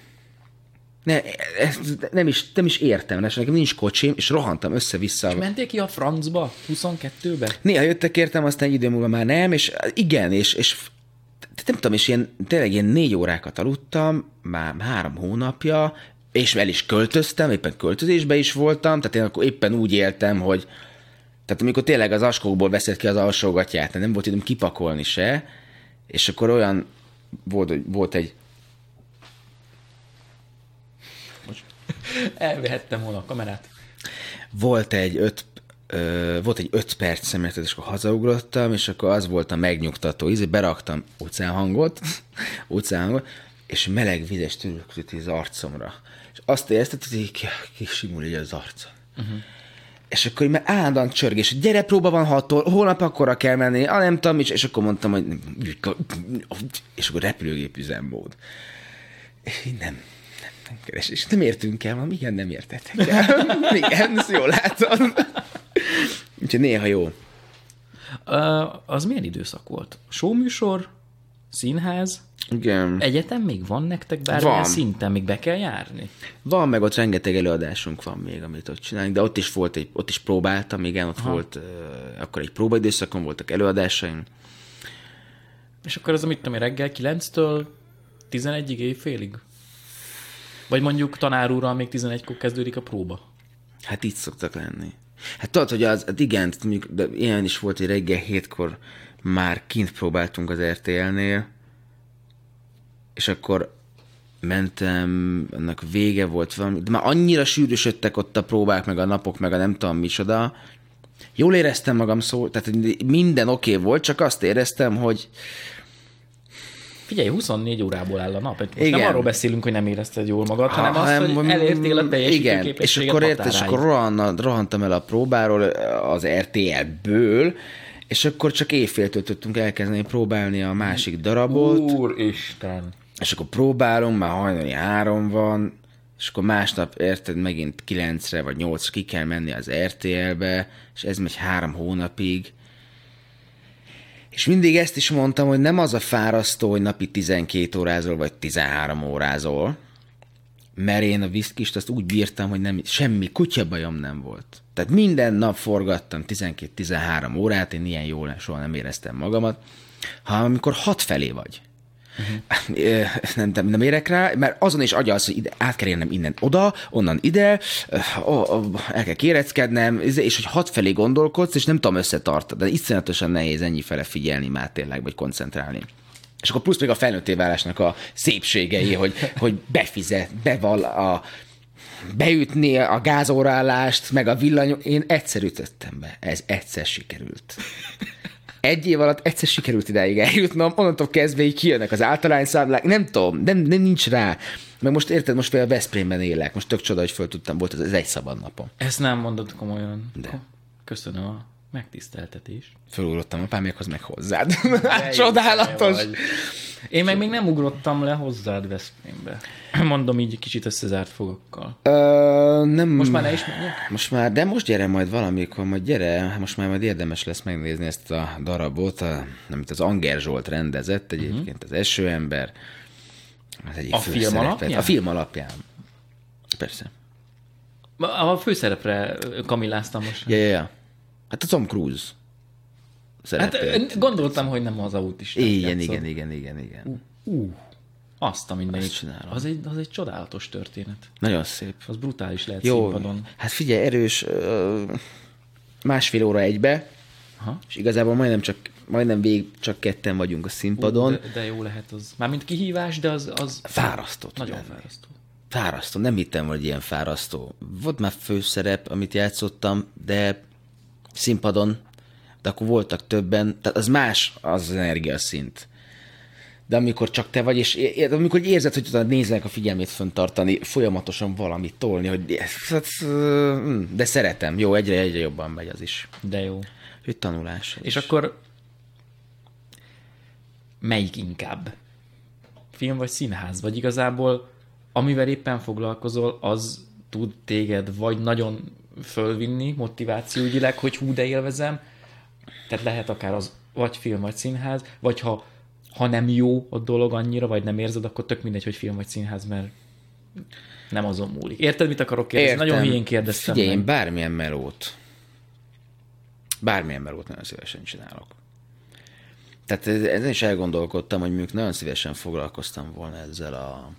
Ne, ezt nem, is, nem is értem, mert nekem nincs kocsim, és rohantam össze-vissza. Mentél ki a francba? 22-be? Néha jöttek értem, aztán egy idő múlva már nem, és igen, és, és nem tudom, és ilyen, tényleg ilyen négy órákat aludtam, már három hónapja, és el is költöztem, éppen költözésbe is voltam, tehát én akkor éppen úgy éltem, hogy tehát amikor tényleg az askókból veszed ki az alsógatját, tehát nem volt időm kipakolni se, és akkor olyan volt, hogy volt egy Elvehettem volna a kamerát. volt egy öt, ö, volt egy öt perc szemléletet, és akkor hazaugrottam, és akkor az volt a megnyugtató íz, beraktam óceánhangot, óceánhangot, és meleg vizes tűrőkült az arcomra. És azt érezted, hogy így ki- kisimul így az arca. Uh-huh. És akkor már állandóan csörgés, gyere, próba van hattól, holnap akkora kell menni, ah, nem tudom, és, és akkor mondtam, hogy és akkor repülőgép üzemmód. És így nem, nem, nem keres. És nem értünk el, mondom, igen, nem értettek el. igen, ezt jól látom. Úgyhogy néha jó. Ö, az milyen időszak volt? Showműsor? Színház? Igen. Egyetem még van nektek bármilyen Van. szinten? Még be kell járni? Van, meg ott rengeteg előadásunk van még, amit ott csinálunk, de ott is volt egy, ott is próbáltam, igen, ott Aha. volt, uh, akkor egy próbaidőszakon voltak előadásaim. És akkor az, amit tudom, reggel 9-től 11-ig éjfélig? Vagy mondjuk tanár úrral még 11-kor kezdődik a próba? Hát így szoktak lenni. Hát tudod, hogy az, hát igen, mondjuk, de ilyen is volt, hogy reggel hétkor már kint próbáltunk az RTL-nél, és akkor mentem, annak vége volt valami, de már annyira sűrűsödtek ott a próbák, meg a napok, meg a nem tudom micsoda. Jól éreztem magam szó, tehát minden oké okay volt, csak azt éreztem, hogy Figyelj, 24 órából áll a nap. Most Igen. nem arról beszélünk, hogy nem érezted jól magad, hanem Ha, azt, hogy elértél a Igen, és akkor érted, és akkor rohanna, rohantam el a próbáról az RTL-ből, és akkor csak éjféltől tudtunk elkezdeni próbálni a másik darabot, Úristen. és akkor próbálunk, már hajnali három van, és akkor másnap, érted, megint kilencre vagy nyolcra ki kell menni az RTL-be, és ez megy három hónapig. És mindig ezt is mondtam, hogy nem az a fárasztó, hogy napi 12 órázol, vagy 13 órázol, mert én a viszkist azt úgy bírtam, hogy nem, semmi kutyabajom nem volt. Tehát minden nap forgattam 12-13 órát, én ilyen jól soha nem éreztem magamat, hanem amikor hat felé vagy. Uh-huh. Nem, nem, nem érek rá, mert azon is agyalsz, hogy ide, át kell érnem innen oda, onnan ide, ö, el kell kéreckednem, és hogy hat felé gondolkodsz, és nem tudom összetartani, de iszonyatosan nehéz ennyi fele figyelni már tényleg, vagy koncentrálni. És akkor plusz még a felnőtté válásnak a szépségei, hogy, hogy befizet, beval a, beütni a gázóraállást, meg a villany... Én egyszer ütöttem be. Ez egyszer sikerült. Egy év alatt egyszer sikerült idáig eljutnom, onnantól kezdve így kijönnek az általányszámlák, nem tudom, nem, nem nincs rá. Meg most érted, most például Veszprémben élek, most tök csoda, hogy föl tudtam, volt ez, ez egy szabad napom. Ezt nem mondod komolyan. De. Köszönöm a megtiszteltetést. Fölugrottam apámékhoz, meg hozzád. Csodálatos. Vagy. Én meg még nem ugrottam le hozzád Veszprémbe. Mondom így kicsit összezárt fogakkal. Ö, nem, Most már ne is menjek? Most már, de most gyere majd valamikor, majd gyere, most már majd érdemes lesz megnézni ezt a darabot, a, amit az Anger Zsolt rendezett, egyébként az első ember. Az egyik A film alapján? A film alapján. Persze. A főszerepre kamilláztam most. Ja, ja, ja. Hát a Tom Cruise Hát szerepét. ö, gondoltam, hogy nem az autistát igen, játszod. igen, igen, igen, igen. Uh, azt a mindenit. Az egy, az egy csodálatos történet. Nagyon szép. Az brutális lehet Jó, színpadon. hát figyelj, erős másfél óra egybe, Aha. és igazából majdnem csak majdnem végig csak ketten vagyunk a színpadon. De, de, jó lehet az. Mármint kihívás, de az, az Fárasztó nagyon lenni. fárasztó. Fárasztó, nem hittem, hogy ilyen fárasztó. Volt már főszerep, amit játszottam, de színpadon, de akkor voltak többen, tehát az más az, energiaszint. De amikor csak te vagy, és é- amikor érzed, hogy tudod néznek a figyelmét föntartani, folyamatosan valamit tolni, hogy de szeretem, jó, egyre, egyre jobban megy az is. De jó. Hogy tanulás. És akkor melyik inkább? Film vagy színház? Vagy igazából amivel éppen foglalkozol, az tud téged vagy nagyon fölvinni motivációügyileg, hogy hú, de élvezem, tehát lehet akár az vagy film, vagy színház, vagy ha, ha nem jó a dolog annyira, vagy nem érzed, akkor tök mindegy, hogy film vagy színház, mert nem azon múlik. Érted, mit akarok kérdezni? Nagyon hülyén kérdeztem Figyelj, meg. én bármilyen melót, bármilyen melót nagyon szívesen csinálok. Tehát ez- ezen is elgondolkodtam, hogy mondjuk nagyon szívesen foglalkoztam volna ezzel a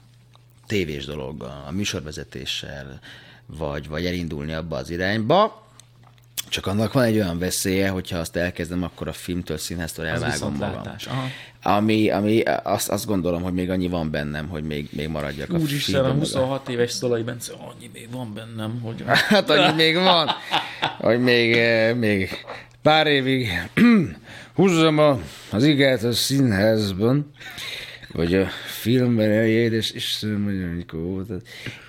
tévés dologgal, a műsorvezetéssel, vagy, vagy elindulni abba az irányba, csak annak van egy olyan veszélye, hogyha azt elkezdem, akkor a filmtől, színháztól Az elvágom magam. viszontlátás. Aha. Ami, ami azt, azt gondolom, hogy még annyi van bennem, hogy még, még maradjak a Úristen, a filmben. 26 éves Szolai Bence, annyi még van bennem, hogy... Hát annyi még van, hogy még, eh, még pár évig húzzam a, az igát a színházban, vagy a filmben eljéd, és Istenem, hogy amikor volt.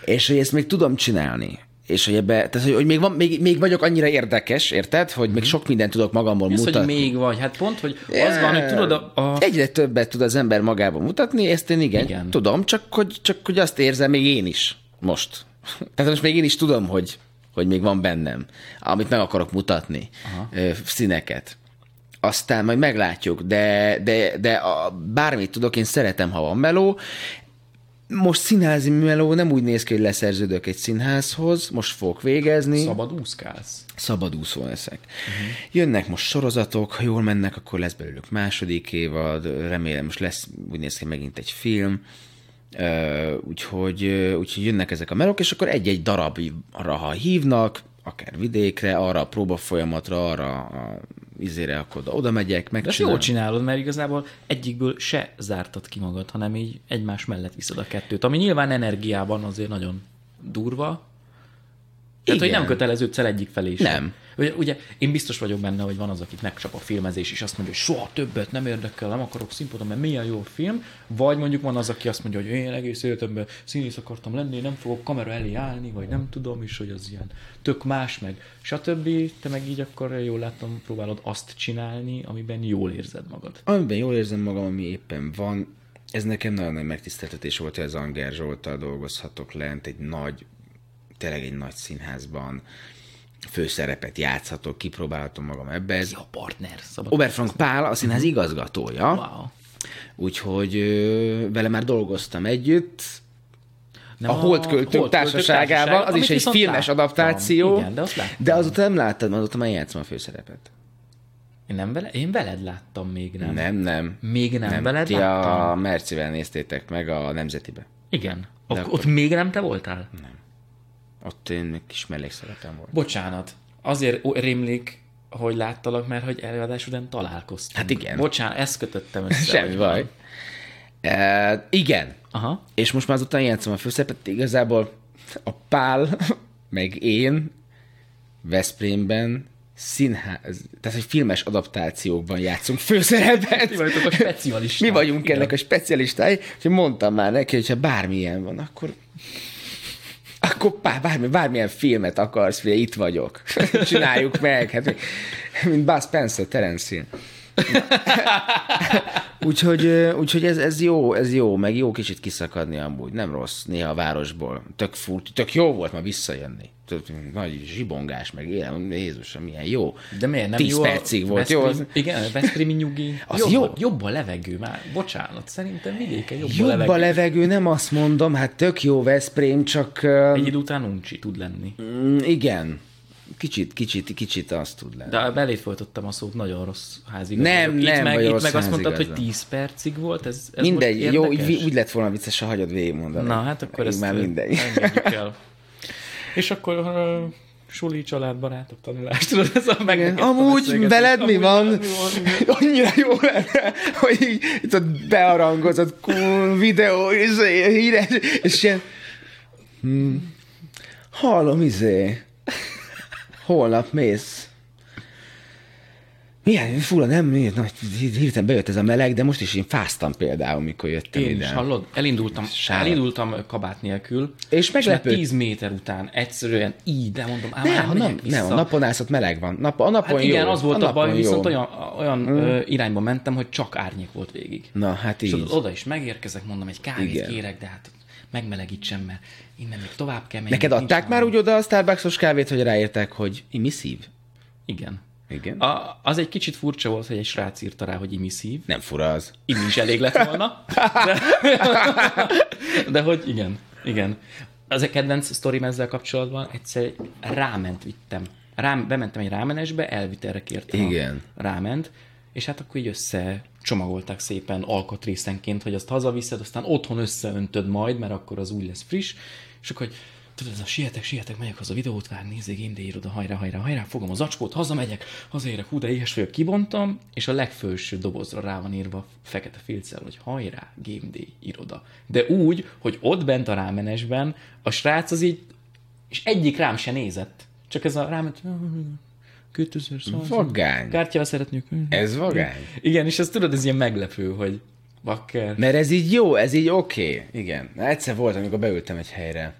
És hogy ezt még tudom csinálni. És hogy ebbe, tehát hogy, hogy még, van, még, még vagyok annyira érdekes, érted? Hogy még sok mindent tudok magamból Ez, hogy mutatni. még vagy. Hát pont, hogy az van, hogy tudod, a, a Egyre többet tud az ember magában mutatni, ezt én igen, Igen. igen. tudom, csak hogy, csak hogy azt érzem még én is most. Tehát most még én is tudom, hogy, hogy még van bennem, amit meg akarok mutatni, Aha. színeket. Aztán majd meglátjuk, de, de, de a, bármit tudok, én szeretem, ha van meló. Most színházi meló nem úgy néz ki, hogy leszerződök egy színházhoz, most fogok végezni szabad úszkálsz. szabadúszó leszek. Uh-huh. Jönnek most sorozatok, ha jól mennek, akkor lesz belőlük második évad, remélem most lesz, úgy néz ki megint egy film, Uh, úgyhogy, uh, úgyhogy jönnek ezek a melók, és akkor egy-egy darabra, ha hívnak, akár vidékre, arra a próba folyamatra, arra a izére, akkor oda, oda megyek, De ezt jól csinálod, mert igazából egyikből se zártad ki magad, hanem így egymás mellett viszed a kettőt, ami nyilván energiában azért nagyon durva. Tehát, hogy Igen. nem köteleződsz el egyik felé sem. Nem. Ugye, ugye, én biztos vagyok benne, hogy van az, akit megcsap a filmezés, és azt mondja, hogy soha többet nem érdekel, nem akarok színpadon, mert milyen jó film. Vagy mondjuk van az, aki azt mondja, hogy én egész életemben színész akartam lenni, nem fogok kamera elé állni, vagy nem tudom is, hogy az ilyen tök más, meg stb. Te meg így akkor jól látom, próbálod azt csinálni, amiben jól érzed magad. Amiben jól érzem magam, ami éppen van, ez nekem nagyon nagy megtiszteltetés volt, hogy az Anger Zsoltal dolgozhatok lent egy nagy, tényleg egy nagy színházban, főszerepet játszhatok, kipróbálhatom magam ebbe. Ez Ki a partner? Szabad Oberfrank Pál, a színház igazgatója, Wow. úgyhogy ö, vele már dolgoztam együtt, Nem a Holdköltők társaságával, az amit is egy filmes láttam. adaptáció, Igen, de azt láttam. de azóta nem láttad, mert azóta már játszom a főszerepet. Én, nem vele, én veled láttam még, nem? Nem, nem. Még nem, nem. veled Ti láttam? a Mercivel néztétek meg a Nemzetibe. Igen. De Ok, akkor- ott még nem te voltál? Ott én még kis mellékszerepem volt. Bocsánat. Azért rémlik, hogy láttalak, mert hogy előadás után találkoztunk. Hát igen. Bocsánat, ezt kötöttem össze. Semmi baj. van. E, igen. Aha. És most már azután játszom a főszerepet, igazából a Pál, meg én Veszprémben színház, tehát egy filmes adaptációkban játszunk főszerepet. Mi vagytok a specialisták. Mi vagyunk Igen. ennek a specialistái, hogy mondtam már neki, hogyha bármilyen van, akkor akkor bár, bármi, bármilyen filmet akarsz, figyelj, itt vagyok. Csináljuk meg. Hát, mint Buzz Spencer, Terence Hill. Úgyhogy, úgyhogy ez, ez, jó, ez jó, meg jó kicsit kiszakadni amúgy, nem rossz néha a városból. Tök, furt, tök jó volt ma visszajönni. Tök, nagy zsibongás, meg élem, Jézusom, milyen jó. De miért nem 10 jó a percig volt, jó? Veszprém, Igen, a Veszprémi nyugi. Az jobb, jó. A, jobb a levegő már. Bocsánat, szerintem vidéken jobb, Jobb a levegő. a levegő, nem azt mondom, hát tök jó Veszprém, csak Egy idő után uncsi tud lenni. mm, igen, kicsit, kicsit, kicsit azt tud lenni. De belét folytottam a szót, nagyon rossz házigazda. Nem, itt nem meg, itt rossz meg azt mondtad, hogy házigazda. 10 percig volt, ez, ez Mindegy, jó, úgy, úgy lett volna vicces, ha hagyod végigmondani. Na, hát akkor Így ezt már mindegy. el. És akkor uh, suli, család, barátok, tanulás, tudod, ez a meg Amúgy veled mi van? Annyira jó lenne, hogy így itt a bearangozott cool videó, és híres, és ilyen... Hmm, hallom, izé. Holnap mész. Milyen, fura, nem, miért, nagy, hirtelen bejött ez a meleg, de most is én fáztam például, mikor jöttem Én ide. is, hallod? Elindultam, Sárat. elindultam kabát nélkül, És meglepő. 10 méter után egyszerűen így, de mondom, ám Nem, ha megyek nem, nem, a napon állsz, meleg van. Nap, a napon Hát igen, jó. az volt a, napon baj, jó. viszont olyan, olyan ö, irányba mentem, hogy csak árnyék volt végig. Na, hát És így. oda, oda is megérkezek, mondom, egy kávét Igen. kérek, de hát megmelegítsem, mert innen még tovább kell menni. Neked adták már úgy oda a Starbucksos kávét, hogy ráértek, hogy imisszív? Igen. Igen. A, az egy kicsit furcsa volt, hogy egy srác írta rá, hogy imisszív. Nem fura az. Imi is elég lett volna. De, de hogy igen, igen. Az a kedvenc sztorim ezzel kapcsolatban, egyszer ráment vittem. Rám, bementem egy rámenesbe, elvitelre kértem. Igen. A ráment, és hát akkor így össze csomagolták szépen alkatrészenként, hogy azt hazaviszed, aztán otthon összeöntöd majd, mert akkor az úgy lesz friss, és akkor, hogy tudod, ez a sietek, sietek, megyek haza videót vágni, nézzé, Game Day iroda, hajrá, hajrá, hajrá, fogom az acskót, hazamegyek, hazaérek, hú, de éhes vagyok, kibontam, és a legfelső dobozra rá van írva fekete filccel, hogy hajrá, Game Day iroda. De úgy, hogy ott bent a rámenesben a srác az így, és egyik rám se nézett. Csak ez a ráment, 2000 Vagány. Kártyával szeretnék. Ez vagány. Igen, és ezt tudod, ez ilyen meglepő, hogy bakker. Mert ez így jó, ez így oké. Okay. Igen. Na, egyszer volt, amikor beültem egy helyre.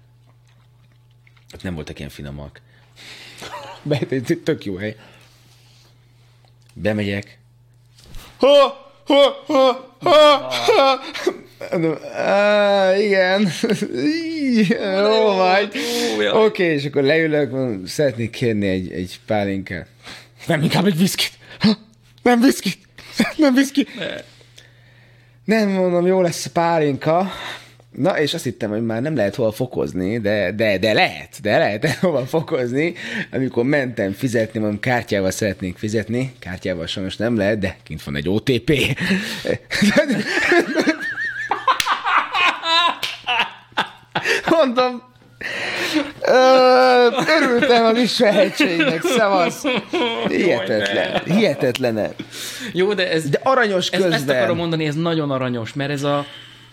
Ott nem voltak ilyen finomak. Tök jó hely. Bemegyek. Ha, ha, ha, ha, ha. Mondom, "Á, igen, jó vagy. Oké, okay, és akkor leülök, mondom, szeretnék kérni egy, egy pálinkát. Nem, inkább egy viszkit. Nem viszkit. Nem viszkit. Nem mondom, jó lesz a pálinka. Na, és azt hittem, hogy már nem lehet hol fokozni, de, de, de lehet, de lehet hova fokozni. Amikor mentem fizetni, mondom, kártyával szeretnénk fizetni. Kártyával sajnos nem lehet, de kint van egy OTP. Mondom, Ö, örültem az ismerhetségnek, szavasz. Hihetetlen, hihetetlen. Jó, de ez, De aranyos közben. ezt akarom mondani, ez nagyon aranyos, mert ez a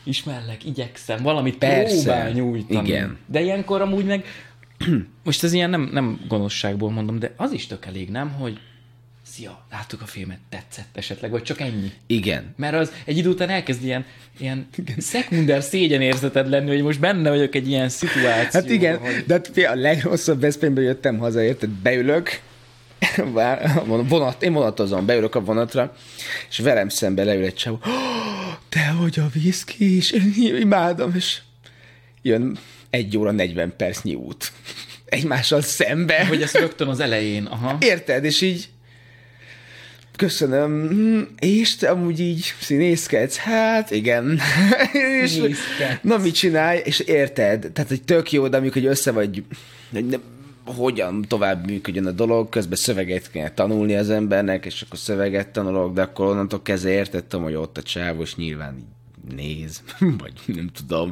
ismerlek, igyekszem, valamit Persze. próbál nyújtani. Igen. De ilyenkor amúgy meg, most ez ilyen nem, nem gonoszságból mondom, de az is tök elég, nem, hogy szia, láttuk a filmet, tetszett esetleg, vagy csak ennyi. Igen. Mert az egy idő után elkezd ilyen, ilyen szekunder szégyenérzeted lenni, hogy most benne vagyok egy ilyen szituációban. Hát igen, Hogy... de hát a legrosszabb Veszprémbe jöttem haza, érted? Beülök, vár- vonat, én vonatozom, beülök a vonatra, és velem szembe leül egy csávó. Te vagy a viszki is, én imádom, és jön egy óra 40 percnyi út. Egymással szembe. Hogy ezt rögtön az elején, aha. Érted? És így köszönöm, hm, és te amúgy így színészkedsz? Hát, igen. és, na, mit csinálj? És érted? Tehát, hogy tök jó, de amikor hogy össze vagy, nem, hogyan tovább működjön a dolog, közben szöveget kell tanulni az embernek, és akkor szöveget tanulok, de akkor onnantól kezdve értettem, hogy ott a csávos nyilván így néz, vagy nem tudom,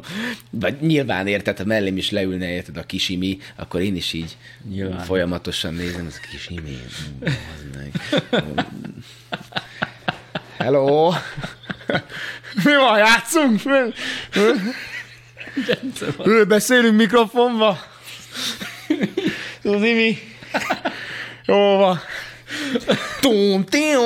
vagy nyilván érted, ha mellém is leülne, érted, a kisimi, akkor én is így Nyilván. folyamatosan nézem, ez a kisimi, az meg. Hello! Mi van, játszunk? Ő, beszélünk mikrofonba? Az Imi? Jó van. Tum, tim,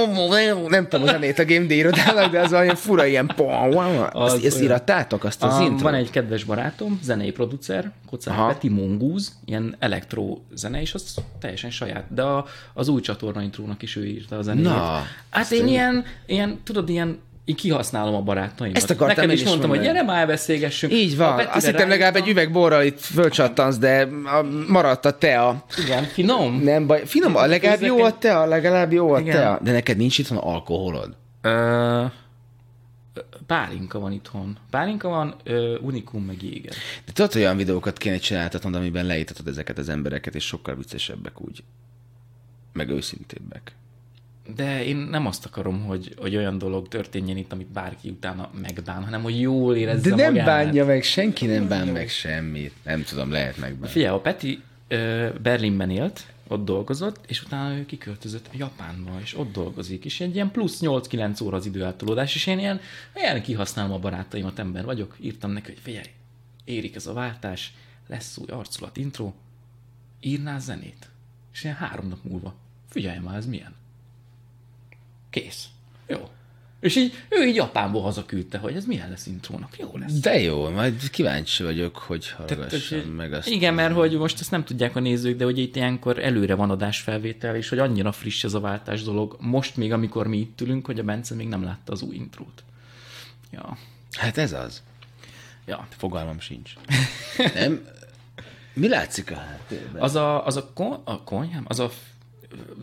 nem tudom a zenét a Game Day irodának, de az olyan fura ilyen pom, Az azt, ezt olyan. írtátok, azt az intro? van egy kedves barátom, zenei producer, Kocák. Peti Mongúz, ilyen elektro zene, és az teljesen saját. De a, az új csatorna intrónak is ő írta a zenét. Na, hát én ilyen, ilyen, tudod, ilyen így kihasználom a barátaimat. Ezt akartam Neked is is mondtam, hogy mondani. gyere már beszélgessünk. Így van. Azt hittem legalább egy üveg borral itt fölcsattansz, de a, maradt a tea. Igen, finom. Nem baj. Finom, a legalább jó a tea, legalább jó a Igen. tea. De neked nincs itthon alkoholod. Ö, pálinka van itthon. Pálinka van, ö, unikum meg jéger. De tudod, hogy olyan videókat kéne csináltatnod, amiben leítatod ezeket az embereket, és sokkal viccesebbek úgy. Meg őszintébbek. De én nem azt akarom, hogy, hogy olyan dolog történjen itt, amit bárki utána megbán, hanem hogy jól érezze De nem magát. bánja meg, senki nem bán meg semmit. Nem tudom, lehet megbánni. Figyelj, a Peti ö, Berlinben élt, ott dolgozott, és utána ő kiköltözött Japánba, és ott dolgozik, és egy ilyen plusz 8-9 óra az időeltolódás, és én ilyen, ilyen kihasználom a barátaimat, ember vagyok, írtam neki, hogy figyelj, érik ez a váltás, lesz új arculat intro, írnál zenét. És ilyen három nap múlva, figyelj már, ez milyen? Kész. Jó. És így, ő így Japánból hazaküldte, hogy ez milyen lesz intrónak. Jó lesz. De jó, majd kíváncsi vagyok, hogy hallgassam meg azt. Igen, mert hogy most ezt nem tudják a nézők, de hogy itt ilyenkor előre van adásfelvétel, és hogy annyira friss ez a váltás dolog, most még, amikor mi itt ülünk, hogy a Bence még nem látta az új intrót. Ja. Hát ez az. Ja. Fogalmam sincs. nem? Mi látszik a háttérben? Az a, az a, kon, a konyhám, az a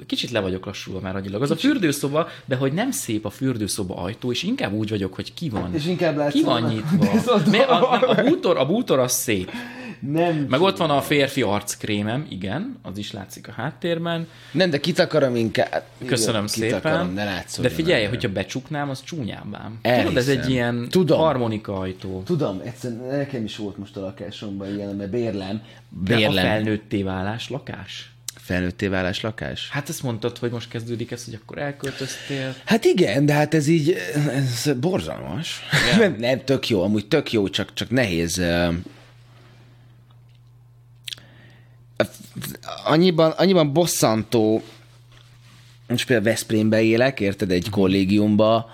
kicsit le vagyok lassulva már agyilag. Az a fürdőszoba, de hogy nem szép a fürdőszoba ajtó, és inkább úgy vagyok, hogy ki van. És inkább Ki van a- nyitva. A, nem, a, bútor, a bútor az szép. Nem. Meg ott van a férfi arckrémem, igen, az is látszik a háttérben. Nem, de kitakarom inkább. Köszönöm Jó, szépen. Kitakarom, ne látszol. De figyelj, hogyha becsuknám, az csúnyább ám. Elhiszem. Tudod, ez egy ilyen Tudom. harmonika ajtó. Tudom, egyszerűen nekem is volt most a lakásomban ilyen, mert bérlem. De a Bérlem. felnőtté válás lakás. Felnőtté válás lakás? Hát ezt mondtad, hogy most kezdődik ez, hogy akkor elköltöztél. Hát igen, de hát ez így, ez borzalmas. Nem, nem, tök jó, amúgy tök jó, csak, csak nehéz. Annyiban, annyiban bosszantó, most például Veszprémbe élek, érted, egy kollégiumba,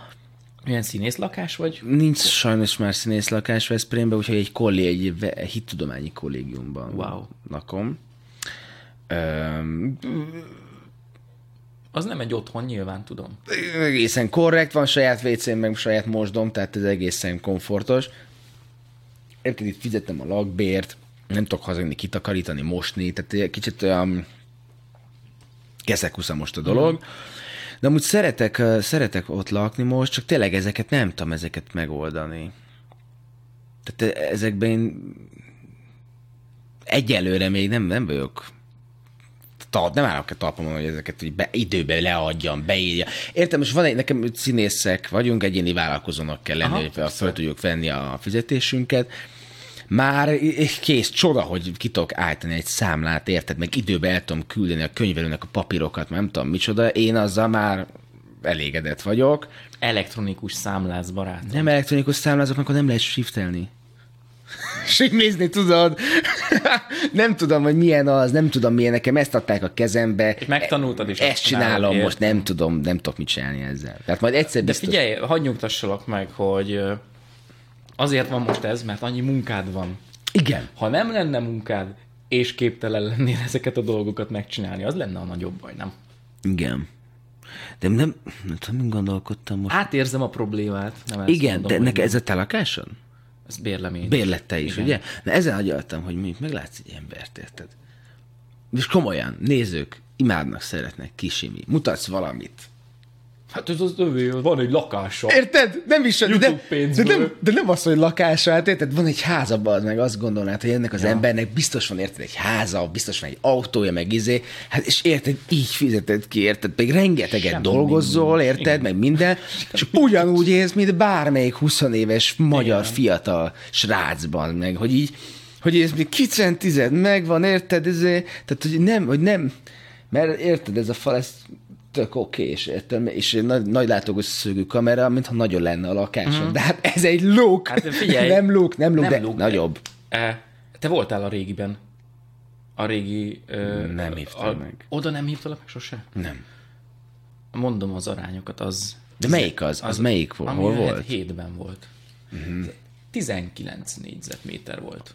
Milyen színész lakás vagy? nincs sajnos már színész lakás Veszprémbe, úgyhogy egy kollé, egy hittudományi kollégiumban Wow. lakom. Az nem egy otthon, nyilván tudom. egészen korrekt, van saját wc meg saját mosdom, tehát ez egészen komfortos. Érted, itt fizetem a lakbért, nem tudok hazajönni, kitakarítani, mosni, tehát kicsit olyan keszekusza most a dolog. De amúgy szeretek, szeretek ott lakni most, csak tényleg ezeket nem tudom ezeket megoldani. Tehát e- ezekben én egyelőre még nem, nem vagyok ta, nem állok a talpamon, hogy ezeket hogy be, időben leadjam, beírja. Értem, most van egy, nekem színészek vagyunk, egyéni vállalkozónak kell lenni, Aha, hogy fel, fel tudjuk venni a fizetésünket. Már kész, csoda, hogy ki tudok állítani egy számlát, érted, meg időben el tudom küldeni a könyvelőnek a papírokat, nem tudom micsoda, én azzal már elégedett vagyok. Elektronikus számlász barát. Nem elektronikus számlázóknak, akkor nem lehet shiftelni. Simlézni tudod? nem tudom, hogy milyen az, nem tudom milyen, nekem ezt adták a kezembe. És megtanultad, és Ezt csinálom, most nem tudom, nem tudok mit csinálni ezzel. Tehát majd egyszer De biztos... figyelj, hagyj nyugtassalak meg, hogy azért van most ez, mert annyi munkád van. Igen. Ha nem lenne munkád, és képtelen lennél ezeket a dolgokat megcsinálni, az lenne a nagyobb baj, nem? Igen. De nem, nem tudom, mint gondolkodtam most. Átérzem a problémát. Nem Igen, mondom, de neked ez a te lakásod? Ez bérlem én. Bérlette is, Igen. ugye? Na ezen agyaltam, hogy mondjuk meglátsz egy embert, érted? És komolyan, nézők imádnak, szeretnek, kisimi. Mutatsz valamit. Hát ez az övé, van egy lakása. Érted? Nem is, de, de, nem, de nem az, hogy lakása, hát érted? Van egy háza, az meg azt gondolnád, hogy ennek az ja. embernek biztos van, érted, egy háza, biztos van egy autója, meg izé, hát és érted, így fizeted ki, érted, még rengeteget Semmi dolgozol, nincs. érted, meg minden, és ugyanúgy élsz, mint bármelyik 20 éves magyar Igen. fiatal srácban, meg, hogy így, hogy ez még kicentized megvan, érted, ezért, tehát, hogy nem, hogy nem, mert érted, ez a fal, ez tök érted, és egy nagy, nagy látógösszögű kamera, mintha nagyon lenne a lakáson, mm. de hát ez egy luk, Hát figyelj. nem luk, nem Nem de luk, nagyobb. E, te voltál a régiben. A régi... Ö, Nem hívtál a, meg. Oda nem hívtalak meg sose? Nem. Mondom az arányokat, az... De melyik az? Az melyik volt? Hol volt? Hétben volt. Uh-huh. 19 négyzetméter volt.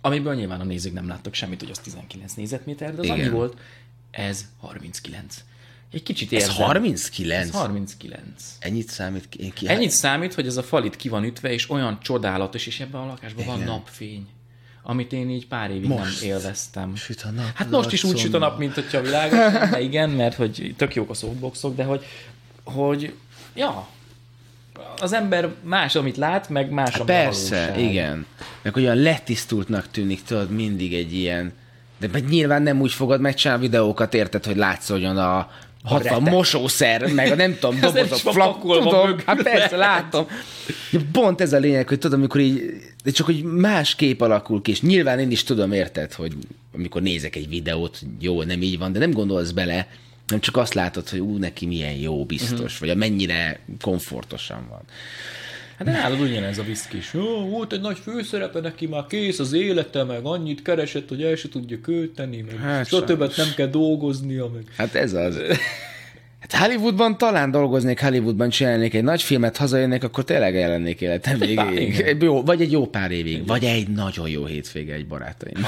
Amiből nyilván a nézők nem láttak semmit, hogy az 19 négyzetméter, de az Igen. annyi volt, ez 39. Egy kicsit Ez érzem. 39? Ez 39. Ennyit számít ki? ki Ennyit számít, hogy ez a falit ki van ütve, és olyan csodálatos, és ebben a lakásban van napfény, amit én így pár évig Most nem élveztem. Süt a nap Hát most is úgy süt a nap, mint hogyha világos lenne, igen, mert hogy tök jók a softboxok, de hogy, hogy ja, az ember más, amit lát, meg más, ami a Hát Persze, valóság. igen. Meg olyan letisztultnak tűnik, tudod, mindig egy ilyen... De meg nyilván nem úgy fogod megcsinálni a videókat, érted, hogy látszódjon a 60 retek. mosószer, meg a nem tudom, dobozok, flak, tudom, hát persze, látom. Ja, Pont ez a lényeg, hogy tudom, amikor így, de csak hogy más kép alakul ki, és nyilván én is tudom, érted, hogy amikor nézek egy videót, jó, nem így van, de nem gondolsz bele, nem csak azt látod, hogy ú, neki milyen jó, biztos, uh-huh. vagy a mennyire komfortosan van. Hát de nálad ugyanez a viszki is. Jó, volt egy nagy főszerepe neki, már kész az élete, meg annyit keresett, hogy el se tudja költeni, meg Hát hát soha többet nem kell dolgoznia, meg... Hát ez az. Hát Hollywoodban talán dolgoznék, Hollywoodban csinálnék egy nagy filmet, hazajönnék, akkor tényleg ellennék életem végéig. igen. Egy jó, vagy egy jó pár évig, vagy egy nagyon jó hétvége egy barátaim.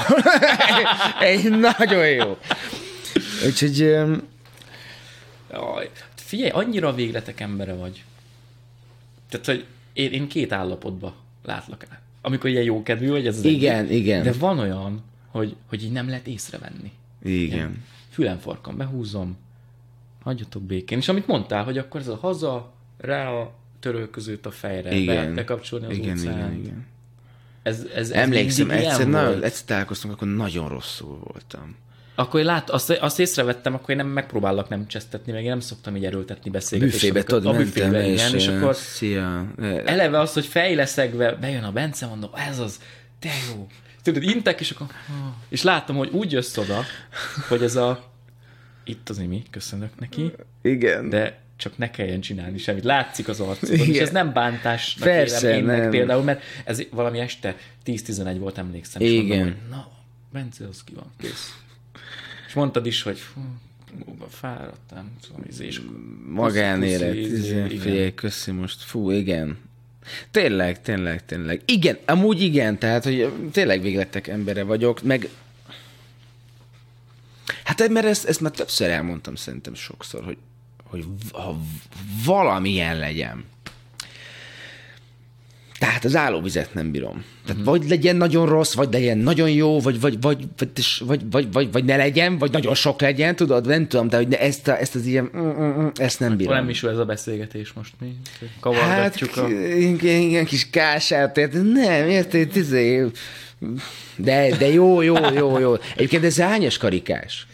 egy nagyon jó. Úgyhogy öm, Jaj, figyelj, annyira végletek embere vagy. Tehát, hogy én, én két állapotba látlak át. Amikor ilyen jókedvű vagy, ez az Igen, egyik. igen. De van olyan, hogy, hogy így nem lehet észrevenni. igen. Fülen farkam, behúzom, hagyjatok békén. És amit mondtál, hogy akkor ez a haza, rá a törölközőt a fejre, Igen. be, bekapcsolni az igen, utcán. igen, igen. Ez, ez, ez Emlékszem, ilyen egyszer, nagyon, egyszer találkoztunk, akkor nagyon rosszul voltam. Akkor én lát, azt, azt észrevettem, akkor én nem megpróbálok nem csesztetni, meg én nem szoktam így erőltetni beszélgetést. Büfébe tudod, a büfébe, és, igen, és ö, akkor Szia. eleve az, hogy fejleszegve bejön a Bence, mondom, ez az, te jó. Tudod, intek, és akkor, és látom, hogy úgy jössz oda, hogy ez a, itt az imi, köszönök neki, Igen. de csak ne kelljen csinálni semmit. Látszik az arcodon, és Igen. ez nem bántás. Persze, én meg nem. például, mert ez valami este 10-11 volt, emlékszem. És Igen. mondom, hogy na, Bence, az ki van, kész. És mondtad is, hogy fú, fáradtam, tudom, izé, és magánélet. Puszi, puszi, izé. Figyelj, köszi most. Fú, igen. Tényleg, tényleg, tényleg. Igen, amúgy igen, tehát, hogy tényleg véglettek embere vagyok, meg Hát mert ezt, ezt már többször elmondtam szerintem sokszor, hogy, hogy ha valamilyen legyen. Tehát az állóvizet nem bírom. Tehát uh-huh. vagy legyen nagyon rossz, vagy legyen nagyon jó, vagy, vagy, vagy, vagy, vagy, vagy, vagy, vagy ne legyen, vagy nagyon sok legyen, tudod, nem tudom, de hogy ne- ezt, a, ezt az ilyen, mm, mm, mm, ezt nem bírom. nem is ez a beszélgetés most mi. Hát, Kavargatjuk a... igen, igen, kis kását? Nem, érted? Izé, de, de jó, jó, jó, jó. Egyébként ez hányas karikás?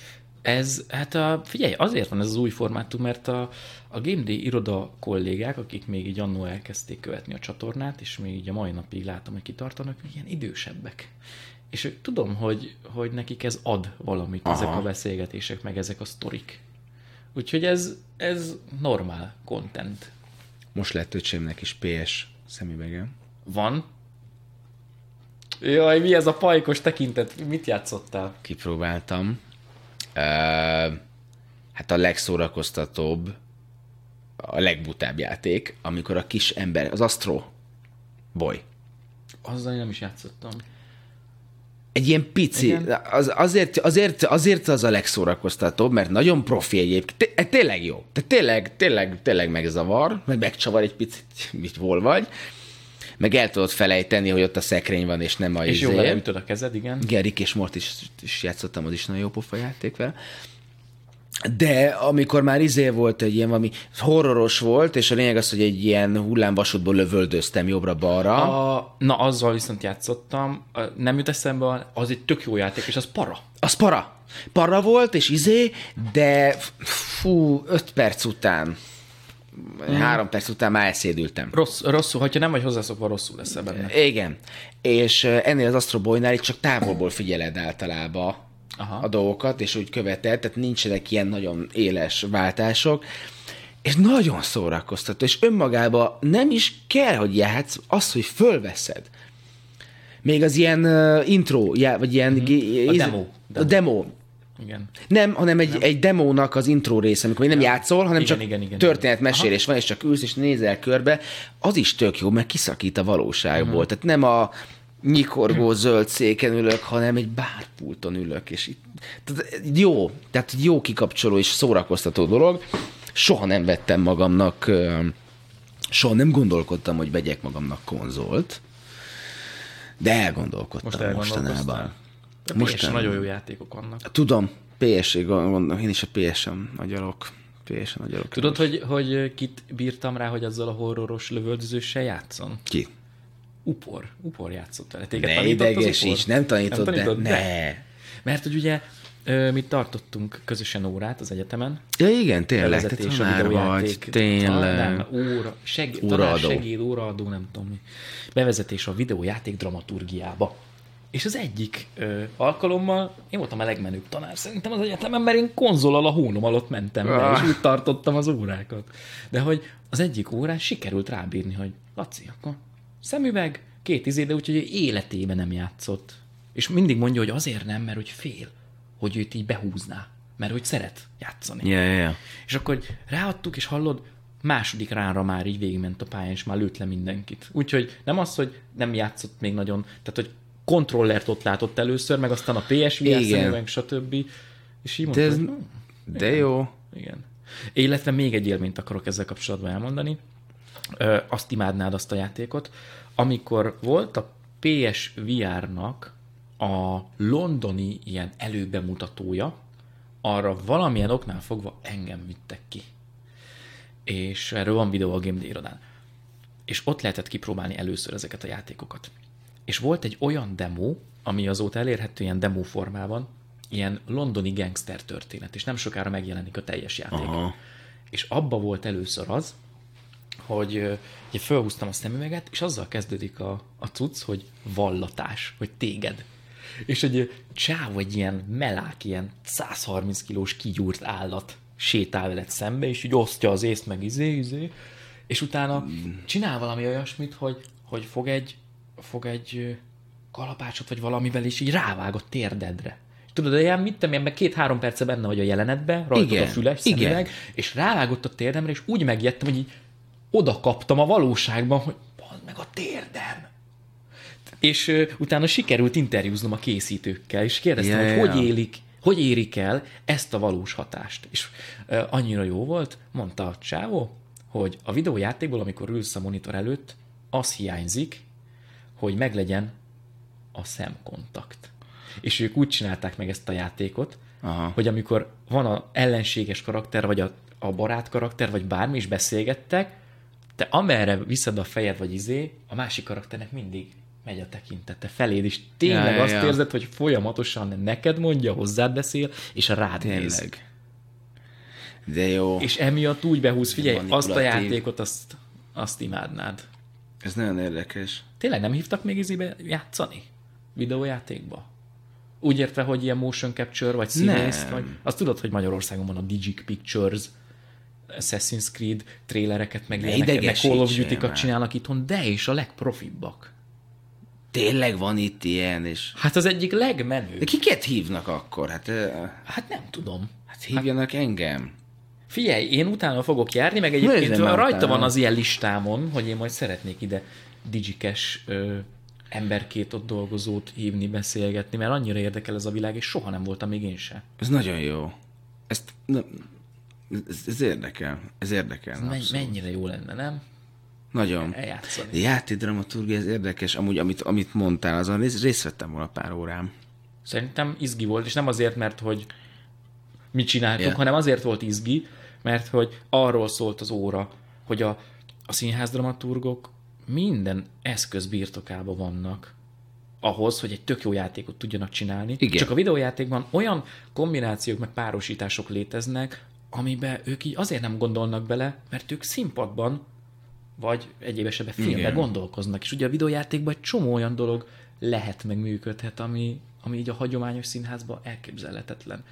Ez, hát a, figyelj, azért van ez az új formátum, mert a, a Game Day iroda kollégák, akik még így annó elkezdték követni a csatornát, és még így a mai napig látom, hogy kitartanak, ilyen idősebbek. És tudom, hogy, hogy nekik ez ad valamit, Aha. ezek a beszélgetések, meg ezek a sztorik. Úgyhogy ez, ez normál content. Most lett öcsémnek is PS szemüvege. Van. Jaj, mi ez a pajkos tekintet? Mit játszottál? Kipróbáltam. Hát a legszórakoztatóbb, a legbutább játék, amikor a kis ember, az Astro Boy, Azzal nem is játszottam. Egy ilyen pici, Igen. az, azért, azért, azért az a legszórakoztatóbb, mert nagyon profi egyébként, Té- eh, tényleg jó. Tehát tényleg, tényleg, tényleg megzavar, meg megcsavar egy picit, mit hol vagy, meg el tudod felejteni, hogy ott a szekrény van, és nem a És izé. vele ütöd a kezed, igen. Igen, Rick és Mort is, is játszottam, az is nagyon jó pofa játék vele. De amikor már izé volt egy ilyen valami horroros volt, és a lényeg az, hogy egy ilyen hullámvasútból lövöldöztem jobbra-balra. A, na, azzal viszont játszottam, nem jut eszembe, az egy tök jó játék, és az para. Az para. Para volt, és izé, de fú, öt perc után, mm. három perc után már elszédültem. Rossz, rosszul, hogyha nem vagy hozzászokva, rosszul lesz benne. Igen. És ö, ennél az Astro Boy-nál itt csak távolból figyeled általában Aha. a dolgokat, és úgy követed, tehát nincsenek ilyen nagyon éles váltások, és nagyon szórakoztató, és önmagában nem is kell, hogy játsz, az, hogy fölveszed. Még az ilyen uh, intro, já, vagy ilyen... Mm-hmm. A demo. A demo. Igen. Nem, hanem egy, egy demónak az intro része, amikor nem játszol, hanem Igen, csak igen, igen, történetmesélés van, és csak ülsz és nézel körbe, az is tök jó, mert kiszakít a valóságból. Tehát nem a nyikorgó zöld széken ülök, hanem egy bárpulton ülök, és itt, tehát jó, tehát jó kikapcsoló és szórakoztató dolog. Soha nem vettem magamnak, soha nem gondolkodtam, hogy vegyek magamnak konzolt, de elgondolkodtam Most mostanában. De Most PS nem. nagyon jó játékok vannak. Tudom, PS-ig gondolom, én is a PS-en agyalok. PS-en agyalok. Tudod, hogy, hogy kit bírtam rá, hogy azzal a horroros lövöldözőssel játszon? Ki? Upor. Upor játszott vele. Téged Ne tanított idegesíts, Upor? nem tanított, de tanított? ne. Mert hogy ugye mi tartottunk közösen órát az egyetemen. Ja igen, tényleg, te a tanár vagy, tényleg. Nem, óra, seg, Óraadó. tanár segéd, óraadó, nem tudom mi. Bevezetés a videójáték dramaturgiába. És az egyik ö, alkalommal én voltam a legmenőbb tanár szerintem az egyetemen, mert én konzolal a hónom alatt mentem le, Ah. és úgy tartottam az órákat. De hogy az egyik órán sikerült rábírni, hogy Laci, akkor szemüveg, két izé, de úgyhogy életében nem játszott. És mindig mondja, hogy azért nem, mert hogy fél, hogy őt így behúzná. Mert hogy szeret játszani. Ja, ja. És akkor ráadtuk, és hallod, második ránra már így végigment a pályán, és már lőtt le mindenkit. Úgyhogy nem az, hogy nem játszott még nagyon, tehát hogy kontrollert ott látott először, meg aztán a PSV Igen. szemüveg, stb. És így De, mondta, ez, hogy, "Hm, de jó. igen. Illetve még egy élményt akarok ezzel kapcsolatban elmondani. Ö, azt imádnád azt a játékot, amikor volt a PSVR-nak a londoni ilyen előbemutatója, arra valamilyen oknál fogva engem vittek ki. És erről van videó a Game Day irodán. És ott lehetett kipróbálni először ezeket a játékokat. És volt egy olyan demo, ami azóta elérhető ilyen demo formában, ilyen londoni gangster történet, és nem sokára megjelenik a teljes játék. Aha. És abba volt először az, hogy ugye felhúztam a szemüveget, és azzal kezdődik a, a cucc, hogy vallatás, hogy téged. És egy csáv, egy ilyen melák, ilyen 130 kilós kigyúrt állat sétál veled szembe, és így osztja az észt, meg izé, izé, és utána csinál valami olyasmit, hogy, hogy fog egy, fog egy kalapácsot, vagy valamivel, és így rávág a térdedre. És tudod, ilyen mit én, meg két-három perce benne vagy a jelenetbe, rajtad Igen, a füles, igen. szemüveg, és rávágott a térdemre, és úgy megjettem, hogy így oda kaptam a valóságban, hogy bazd meg a térdem. És ö, utána sikerült interjúznom a készítőkkel, és kérdeztem, Ja, hogy hogy élik, hogy érik el ezt a valós hatást. És ö, annyira jó volt, mondta a csávó, hogy a videójátékból, amikor ülsz a monitor előtt, az hiányzik, hogy meglegyen a szemkontakt. És ők úgy csinálták meg ezt a játékot, Aha. hogy amikor van a ellenséges karakter, vagy a, a barát karakter, vagy bármi, is beszélgettek, te amerre viszed a fejed, vagy izé, a másik karakternek mindig megy a tekintete feléd, és tényleg Ja, ja, azt ja. érzed, hogy folyamatosan neked mondja, hozzád beszél, és rád néz. Tényleg. De jó. És emiatt úgy behúz, figyelj, azt a játékot, azt, azt imádnád. Ez nagyon érdekes. Tényleg nem hívtak még izébe játszani? Videójátékba? Úgy értve, hogy ilyen motion capture, vagy színészt, Nem. vagy... Azt tudod, hogy Magyarországon van a Digic Pictures, Assassin's Creed trélereket, meg Ne ilyeneket, Call of Duty-kat már. csinálnak itthon, de és a legprofibbak. Tényleg van itt ilyen, és... Hát az egyik legmenőbb. De kiket hívnak akkor? Hát, ö, Hát nem tudom. hát hívjanak engem. Figyelj, én utána fogok járni, meg egyébként Nézzem már rajta utána. van az ilyen listámon, hogy én majd szeretnék ide digikes ö, emberkét ott dolgozót hívni, beszélgetni, mert annyira érdekel ez a világ, és soha nem voltam még én se. Ez nagyon jó. Ezt... Na, ez, ez érdekel. Ez érdekel. Men- abszolút. mennyire jó lenne, nem? Nagyon. Eljátszani. De játékdramaturgia, ez érdekes. Amúgy, amit, amit mondtál, azon részt, részt vettem volna pár órám. Szerintem izgi volt, és nem azért, mert hogy mit csináltunk, Yeah. hanem azért volt izgi, mert hogy arról szólt az óra, hogy a, a színházdramaturgok minden eszköz birtokában vannak ahhoz, hogy egy tök jó játékot tudjanak csinálni. Igen. Csak a videójátékban olyan kombinációk meg párosítások léteznek, amiben ők így azért nem gondolnak bele, mert ők színpadban vagy egyéb esetben filmben Igen. gondolkoznak. És ugye a videójátékban egy csomó olyan dolog lehet, meg működhet, ami, ami így a hagyományos színházban elképzelhetetlen.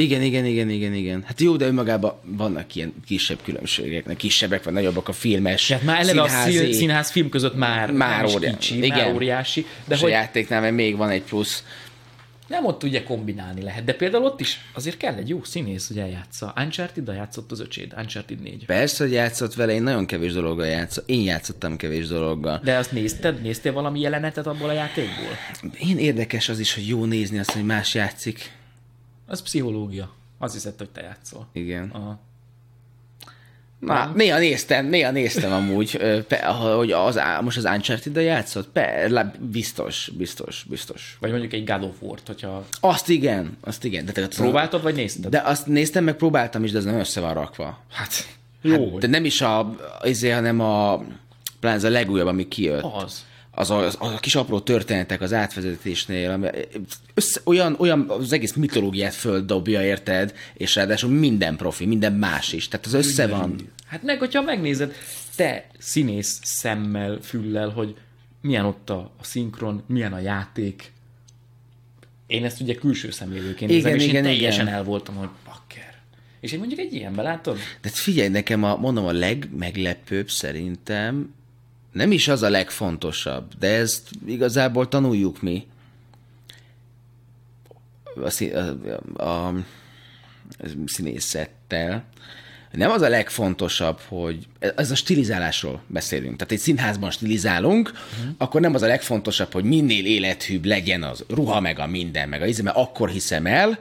Igen, igen, igen, igen, igen. Hát jó, de önmagában vannak ilyen kisebb különbségek, kisebbek vagy nagyobbak a filmes, Tehát már eleve a színházi, szín, színház film között már, Már nem is óriá- kicsi, igen. már óriási, de De hogy a játéknál meg még van egy plusz. Nem ott ugye kombinálni lehet, de például ott is azért kell egy jó színész, hogy eljátsza. uncharted játszott az öcséd, Uncharted 4. Persze, hogy játszott vele, én nagyon kevés dologgal játszom. Én játszottam kevés dologgal. De azt nézted? Néztél valami jelenetet abból a játékból? Én érdekes az is, hogy jó nézni azt, hogy más játszik. Az pszichológia. Az hiszed, hogy te játszol. Igen. Aha. Na, néha néztem, néha néztem amúgy, pe, hogy az, most az uncharted játszott? Pe, lá- biztos, biztos, biztos. Vagy mondjuk egy God of War-t, hogyha Azt igen, azt igen. De, te, próbáltad, vagy nézted? de azt néztem, meg próbáltam is, de az nem össze van rakva. Hát, jó, De nem is a, azért, hanem a, pláne ez a legújabb, ami kijött. az. Az a, az a kis apró történetek az átvezetésnél, ami össze, olyan, olyan az egész mitológiát földobja, érted? És ráadásul minden profi, minden más is. Tehát az össze van. Hát meg, hogyha megnézed, te színész szemmel, füllel, hogy milyen ott a, a szinkron, milyen a játék. Én ezt ugye külső szemlélőként Igen, nézem, és igen, én teljesen igen. el voltam, hogy bakker. És én mondjuk egy ilyenben látod? De figyelj, nekem a, mondom, a legmeglepőbb szerintem nem is az a legfontosabb, de ezt igazából tanuljuk mi. A, a, a, a színészettel. Nem az a legfontosabb, hogy ez a stilizálásról beszélünk. Tehát egy színházban stilizálunk, uh-huh. akkor nem az a legfontosabb, hogy minél élethűbb legyen az ruha, meg a minden, meg a íze, mert akkor hiszem el,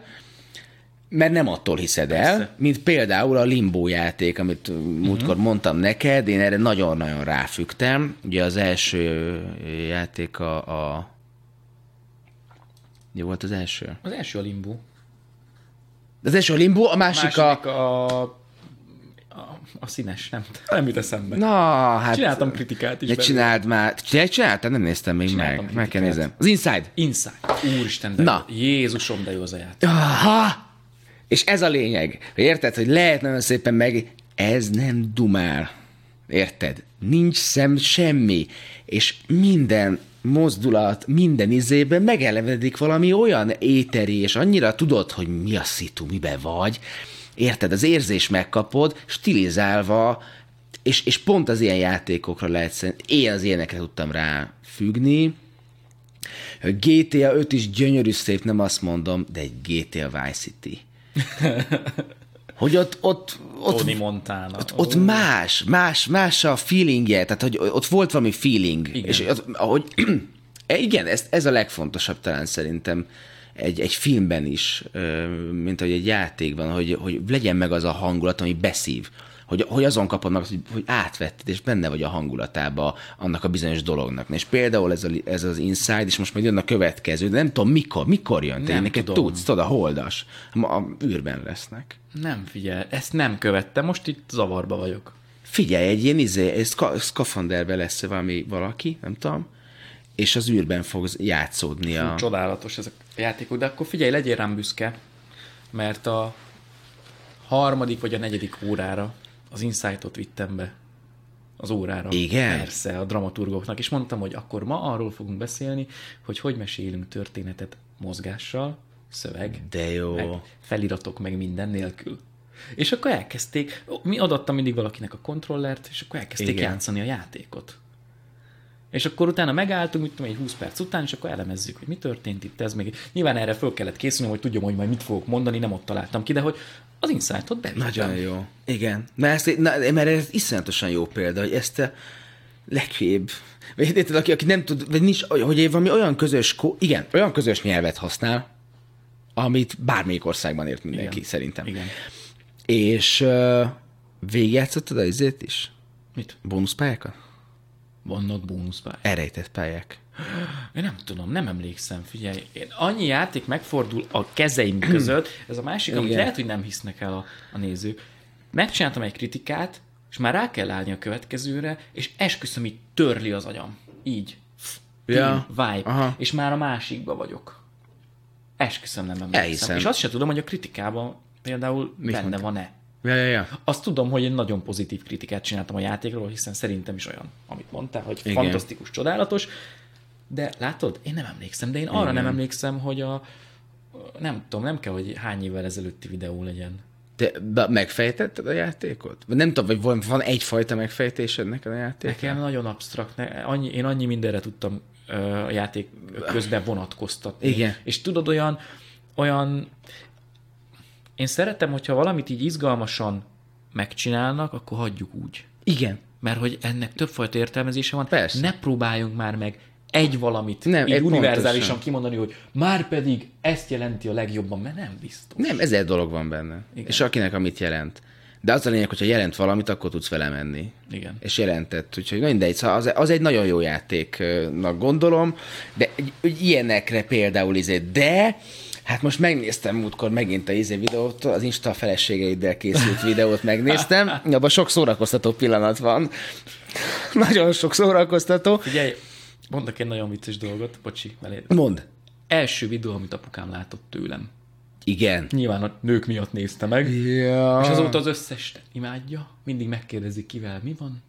mert nem attól hiszed el, Persze. mint például a Limbo játék, amit uh, múltkor mondtam neked, én erre nagyon-nagyon ráfügtem. Ugye az első játék a... a... Mi volt az első? Az első a limbo. Az első a Limbo, a másik, a... a... a... A színes, nem, nem jut eszembe. Na, hát... Csináltam kritikát is. Ne csináld már. Te csináltad? Nem néztem még Csináltam meg. Meg kell kritikát. nézem. Az Inside. Inside. Úristen, de Na. jó. Jézusom, de jó az a játék. Aha! És ez a lényeg. Érted, hogy lehet nagyon szépen meg... Ez nem dumál. Érted? Nincs szem semmi. És minden mozdulat, minden izében megelevedik valami olyan éteri, és annyira tudod, hogy mi a szitu, mibe vagy. Érted? Az érzés megkapod, stilizálva, és, és pont az ilyen játékokra lehet én az ilyenekre tudtam rá függni, GTA 5 is gyönyörű szép, nem azt mondom, de egy GTA Vice City. Hogy ott, ott, ott, Tony Montana. ott, ott más, más, más a feelingje, tehát hogy ott volt valami feeling. Igen. És az, ahogy, igen, ez, ez a legfontosabb talán szerintem egy, egy filmben is, mint hogy egy játékban, hogy, hogy legyen meg az a hangulat, ami beszív. Hogy, hogy azon kapod meg, hogy, hogy átvetted, és benne vagy a hangulatába annak a bizonyos dolognak. És például ez, a, ez az Inside, és most majd jön a következő, de nem tudom mikor, mikor jön, te neked tudom. tudsz, tudod, a holdas. Ma a űrben lesznek. Nem figyel, ezt nem követtem, most itt zavarba vagyok. Figyelj, egy ilyen izé, szka, szkafanderben lesz valami valaki, nem tudom, és az űrben fog játszódni a... Csodálatos ezek a játékok, de akkor figyelj, legyél rám büszke, mert a harmadik vagy a negyedik órára az Insight-ot vittem be az órára. Igen? Persze, a dramaturgoknak, és mondtam, hogy akkor ma arról fogunk beszélni, hogy hogy mesélünk történetet mozgással, szöveg, De jó. meg feliratok, meg minden nélkül. És akkor elkezdték, mi adattam mindig valakinek a kontrollert, és akkor elkezdték Igen. játszani a játékot. És akkor utána megálltunk, mit tudom, egy 20 perc után, és akkor elemezzük, hogy mi történt itt, ez még. Nyilván erre föl kellett készülni, hogy tudjam, hogy majd mit fogok mondani, nem ott találtam ki, de hogy az Insight-ot bevittem. Nagyon jó. Igen. Mert, ezt, na, mert ez iszonyatosan jó példa, hogy ezt a legfőbb, vagy érted, aki, aki nem tud, vagy nincs, hogy valami olyan közös, igen, olyan közös nyelvet használ, amit bármelyik országban ért mindenki, Igen. szerintem. Igen. És uh, végigjátszottad a izét is? Mit? Bónuszpályákat? Vannak bónuszpályák. Elrejtett pályák. Én nem tudom, nem emlékszem, figyelj. Én annyi játék megfordul a kezeim között, ez a másik, amit lehet, hogy nem hisznek el a, a nézők. Megcsináltam egy kritikát, és már rá kell állni a következőre, és esküszöm, így törli az agyam. Így. Ja. Vibe. Aha. És már a másikba vagyok. Esküszöm, nem emlékszem. Elhiszem. És azt sem tudom, hogy a kritikában például Mit benne mondtál? van-e. Ja, ja, ja. Azt tudom, hogy egy nagyon pozitív kritikát csináltam a játékról, hiszen szerintem is olyan, amit mondtál, hogy Igen. fantasztikus, csodálatos, de látod, én nem emlékszem, de én arra Igen. nem emlékszem, hogy a nem tudom, nem kell, hogy hány évvel ezelőtti videó legyen. Te megfejtetted a játékot? Nem tudom, vagy van, van egyfajta megfejtésed neked a játék? Nekem nagyon absztrakt. Ne, annyi, én annyi mindenre tudtam ö, a játék közben vonatkoztatni. Igen. És tudod, olyan, olyan... Én szeretem, hogyha valamit így izgalmasan megcsinálnak, akkor hagyjuk úgy. Igen. Mert hogy ennek többfajta értelmezése van. Persze. Ne próbáljunk már meg egy valamit Nem, így egy univerzálisan pontosan. kimondani, hogy már pedig ezt jelenti a legjobban, mert nem biztos. Nem, ezer dolog van benne. Igen. És akinek amit jelent. De az a lényeg, hogyha jelent valamit, akkor tudsz vele menni. Igen. És jelentett. Úgyhogy mindegy, szóval az, az egy nagyon jó játéknak gondolom, de egy- egy ilyenekre például izé, de Hát most megnéztem múltkor megint a izé videót, az Insta feleségeiddel készült videót megnéztem, abban sok szórakoztató pillanat van. Nagyon sok szórakoztató. Figyelj, mondok egy nagyon vicces dolgot, bocsi, mellé. Mond. Első videó, amit apukám látott tőlem. Igen. Nyilván a nők miatt nézte meg. Ja, És azóta az összes imádja, mindig megkérdezik kivel, mi van.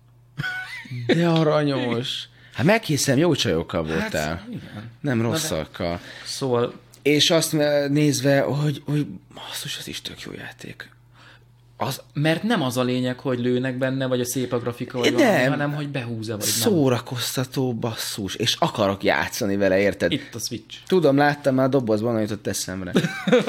de aranyos. Hát meghiszem, jó csajokkal voltál. Hát, igen. Nem rosszakkal. Szóval És azt nézve, hogy, hogy basszus, ez is tök jó játék. Az Mert nem az a lényeg, hogy lőnek benne, vagy a szép a grafika, vagy Nem. valami, hanem hogy behúzza, vagy nem. szórakoztató basszus, és akarok játszani vele, érted? Itt a Switch. Tudom, láttam már a dobozban, jutott eszemre.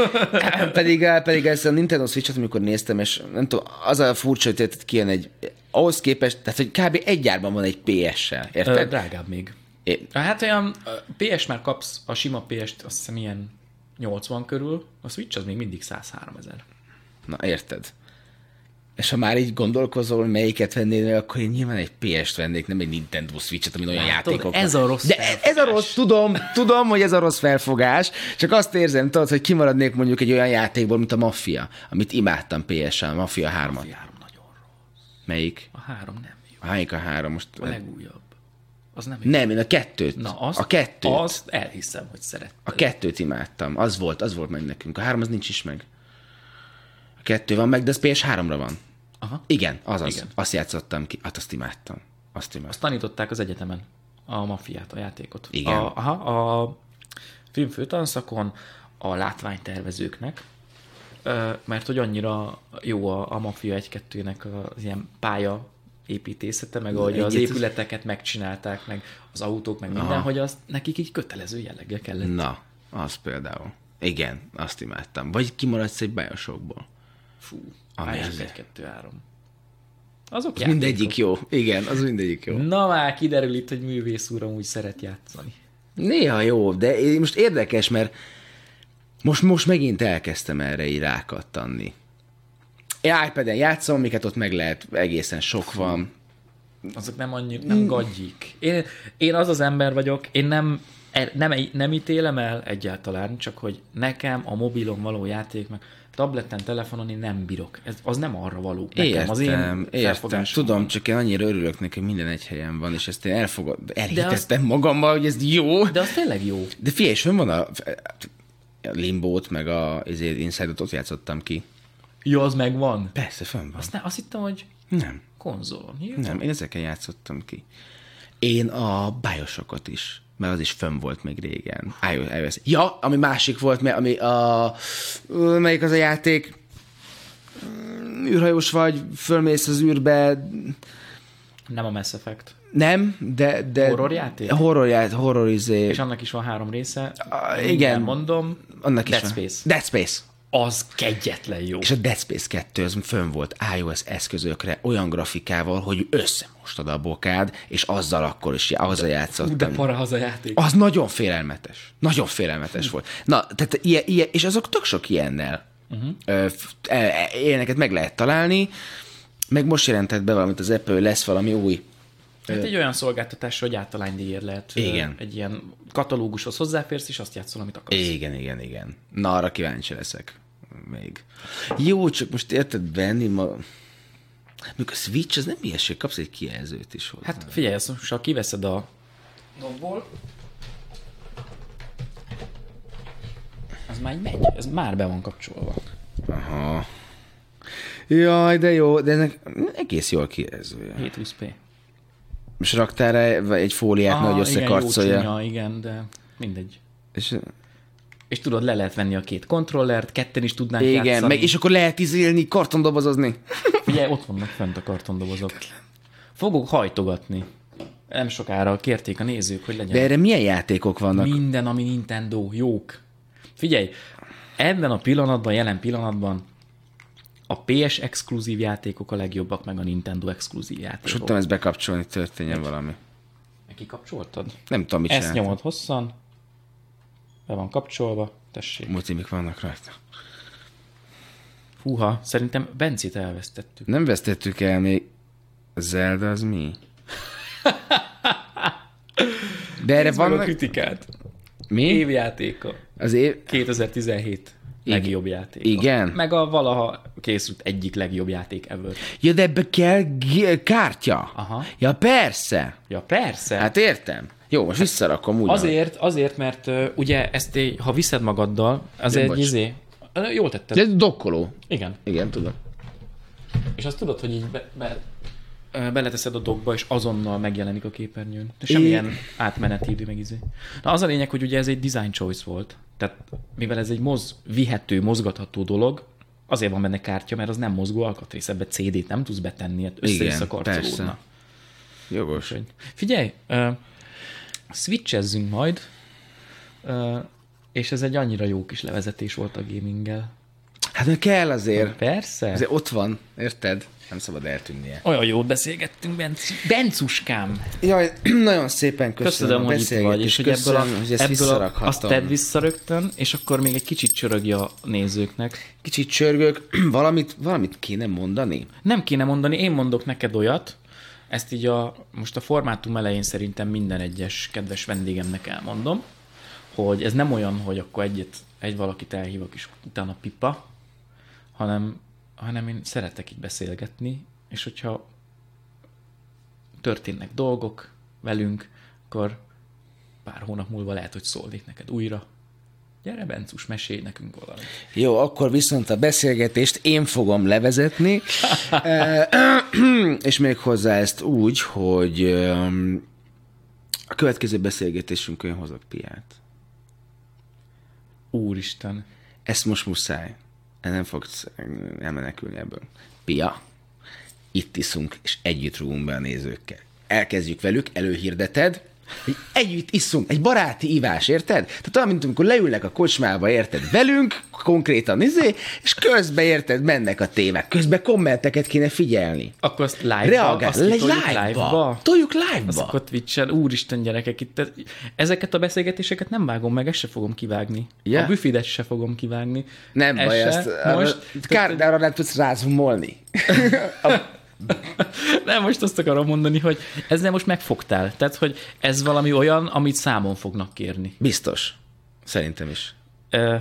pedig, pedig ezt a Nintendo Switch-ot, amikor néztem, és nem tudom, az a furcsa, hogy kijön egy, ahhoz képest, tehát hogy kb. egy árban van egy PS-sel, Ö, érted? drágább még. É, Hát olyan PS már kapsz, a sima PS-t azt hiszem ilyen 80 körül, a Switch az még mindig 103 ezer. Na, érted? És ha már így gondolkozol, hogy melyiket vennél, akkor én nyilván egy PS-t vennék, nem egy Nintendo Switch-et, ami olyan Látod, játékok ez van. a rossz De felfogás. ez a rossz, tudom, tudom, hogy ez a rossz felfogás, csak azt érzem, tudod, hogy kimaradnék mondjuk egy olyan játékból, mint a Mafia, amit imádtam PS-en, a Mafia 3 A három nagyon rossz. Melyik? A három nem jó. Hányik a három? Most... A legújabb. Az nem. Nem, én a kettőt. Na, azt, a kettőt. azt elhiszem, hogy szeret. A kettőt imádtam. Az volt, az volt meg nekünk. A három az nincs is meg. A kettő van meg, de az PS3-ra van. Aha. Igen. Igen. Igen. Azt játszottam ki. Hát azt imádtam. Azt imádtam. Azt tanították az egyetemen, a mafiát, a játékot. Igen. A, aha, a filmfőtanszakon a látványtervezőknek, mert hogy annyira jó a, a Mafia 1-2-nek az ilyen pálya építészete, meg ahogy az egyet- épületeket megcsinálták, meg az autók, meg minden, Aha. hogy azt nekik így kötelező jelleggel kellett. Na, az például. Igen, azt imádtam. Vagy kimaradsz egy bajosokból. Fú, Amazing. Bioshock 1, 2, 3. Azok Az mindegyik jó. Igen, az mindegyik jó. Na már kiderül itt, hogy művész úr úgy szeret játszani. Néha jó, de most érdekes, mert most, most megint elkezdtem erre így rákattanni. Én iPad-en játszom, miket ott meg lehet, egészen sok van. azok nem annyi, nem gagyik. Én, én az az ember vagyok, én nem, e- nem, nem ítélem el egyáltalán, csak hogy nekem a mobilon való játék, meg tableten, telefonon én nem bírok. Ez, az nem arra való. Nekem Értem, az én értem. Tudom, csak én annyira örülök neki, hogy minden egy helyen van, és ezt én elfogad, elhitettem azt- magammal, hogy ez jó. De az tényleg jó. De figyelj, és van a, a Limbót, meg a izé, Inside-ot ott játszottam ki. Jó, az megvan. Persze, fönn van. Azt, ne, azt hittem, hogy Nem, konzolon. Jó. nem, én ezeken játszottam ki. Én a Bioshockot is, mert az is fönn volt még régen. iOS. Ja, ami másik volt, mert ami a... Melyik az a játék? Mm, űrhajós vagy, fölmész az űrbe, Nem a Mass Effect. nem, de... de Horror játék? Horror, izé. És annak is van három része. Ah, Mindjárt igen. mondom. Annak is Dead van. Space. Dead Space. Az kegyetlen jó. És a Dead Space 2 az fönn volt iOS eszközökre olyan grafikával, hogy összemostad a bokád, és azzal akkor is azzal Ú, játszottam. de para az a játék. Az nagyon félelmetes. Nagyon félelmetes volt. Na, tehát ilyen, ilyen, és azok tök sok ilyennel. Uh-huh. Ilyeneket meg lehet találni, meg most jelentett be valamit az Apple, lesz valami új. Hát egy olyan szolgáltatás, hogy általánydíjért lehet. Igen. Egy ilyen katalógushoz hozzáférsz, és azt játszol, amit akarsz. Igen, igen, igen. Na, arra kíváncsi leszek. Még. Jó, csak most érted venni ma... Mondjuk a Switch, az nem ilyeség, kapsz egy kijelzőt is hozzá. Hát figyelj, ezt most, ha kiveszed a dobból, az már így megy, ez már be van kapcsolva. Aha. Jaj, de jó, de ennek egész jól kijelzője. 720p. És raktál rá egy fóliát, ah, hogy igen, jó összekarcolja. csúnya, igen, de mindegy. És és tudod, le lehet venni a két kontrollert, ketten is tudnánk Igen, játszani. meg, és akkor lehet izélni, kartondobozozni. Figyelj, ott vannak fent a kartondobozok. Fogok hajtogatni. Nem sokára kérték a nézők, hogy legyen De erre milyen játékok vannak? minden, ami Nintendo, jók. Figyelj, ebben a pillanatban, jelen pillanatban a PS exkluzív játékok a legjobbak, meg a Nintendo exkluzív És játékok. tudtam ezt bekapcsolni, történjen valami. Kikapcsoltad? Nem tudom, mit Ezt csináltam. nyomod hosszan, be van kapcsolva, tessék. Multimik vannak rajta. Húha, szerintem Bencit elvesztettük. Nem vesztettük el még. Zelda az mi? De erre meg a kritikát. Mi? Évjátéka. Az év... 2017 legjobb játék. Igen. Meg a valaha készült egyik legjobb játék ever. Ja, de ebbe kell g- kártya. Aha. Ja, persze. Ja, persze. Hát értem. Jó, most visszarakom úgy. Azért, azért, mert uh, ugye ezt, ha viszed magaddal, az Ja, egy bocs. izé, jól tetted. Ez dokkoló. Igen. Igen, tudom. És azt tudod, hogy így be, be, beleteszed a dogba, és azonnal megjelenik a képernyőn. De semmilyen átmeneti idő meg izé. Na az a lényeg, hogy ugye ez egy design choice volt. Tehát mivel ez egy moz, vihető, mozgatható dolog, azért van benne kártya, mert az nem mozgó alkatrész, ebbe CD-t nem tudsz betenni, hát össze-vissza. Jogos. Figyelj, switchezzünk majd, és ez egy annyira jó kis levezetés volt a gaminggel. Hát de kell azért. Persze. Azért ott van, érted? Nem szabad eltűnnie. Olyan jót beszélgettünk, Benc- Bencuskám. Jaj, nagyon szépen köszönöm, Köszönöm, a hogy itt vagy, és hogy ebből, a, hogy ezt ebből a, azt tedd vissza rögtön, és akkor még egy kicsit csörögj a nézőknek. Kicsit csörgök, valamit, valamit kéne mondani? Nem kéne mondani, én mondok neked olyat, ezt így a, most a formátum elején szerintem minden egyes kedves vendégemnek elmondom, hogy ez nem olyan, hogy akkor egyet, egy valakit elhívok, és utána pipa, hanem, hanem én szeretek így beszélgetni, és hogyha történnek dolgok velünk, akkor pár hónap múlva lehet, hogy szólnék neked újra. Gyere, Bencus, mesélj nekünk valamit. Jó, akkor viszont a beszélgetést én fogom levezetni, Eh, és még hozzá ezt úgy, hogy öm, a következő beszélgetésünkön hozok piát. Úristen. Ezt most muszáj. Nem fogsz elmenekülni ebből. Pia, itt iszunk, és együtt rúgunk be a nézőkkel. Elkezdjük velük, előhirdeted, hogy együtt iszunk, egy baráti ivás, érted? Tehát olyan, mint amikor leülnek a kocsmába, érted, velünk, konkrétan izé, és közben, érted, mennek a témák, közben kommenteket kéne figyelni. Akkor azt live-ba, Reagál, azt le, kitoljuk live-ba. live-ba. Toljuk live-ba. Azokat Twitch-en, úristen gyerekek, itt ezeket a beszélgetéseket nem vágom meg, ezt se fogom kivágni. Ja. A büfidet se fogom kivágni. Nem Ezt baj, se. ezt, most, most, kár, de arra nem tudsz rázumolni. nem, most azt akarom mondani, hogy ezzel most megfogtál. Tehát, hogy ez valami olyan, amit számon fognak kérni. Biztos. Szerintem is. Ö,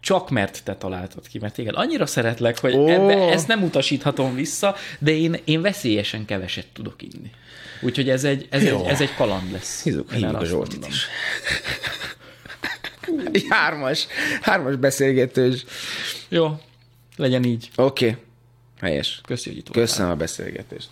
csak mert te találtad ki, mert téged annyira szeretlek, hogy oh. ebbe, ezt nem utasíthatom vissza, de én, én veszélyesen keveset tudok inni. Úgyhogy ez egy, ez Jó. egy, ez egy kaland lesz. Hívjuk, Én hívjuk a Zsoltit mondom. is. Hármas, hármas beszélgetős. Jó, legyen így. Oké, okay. Helyes. Köszi, hogy itt voltál. Köszönöm a beszélgetést.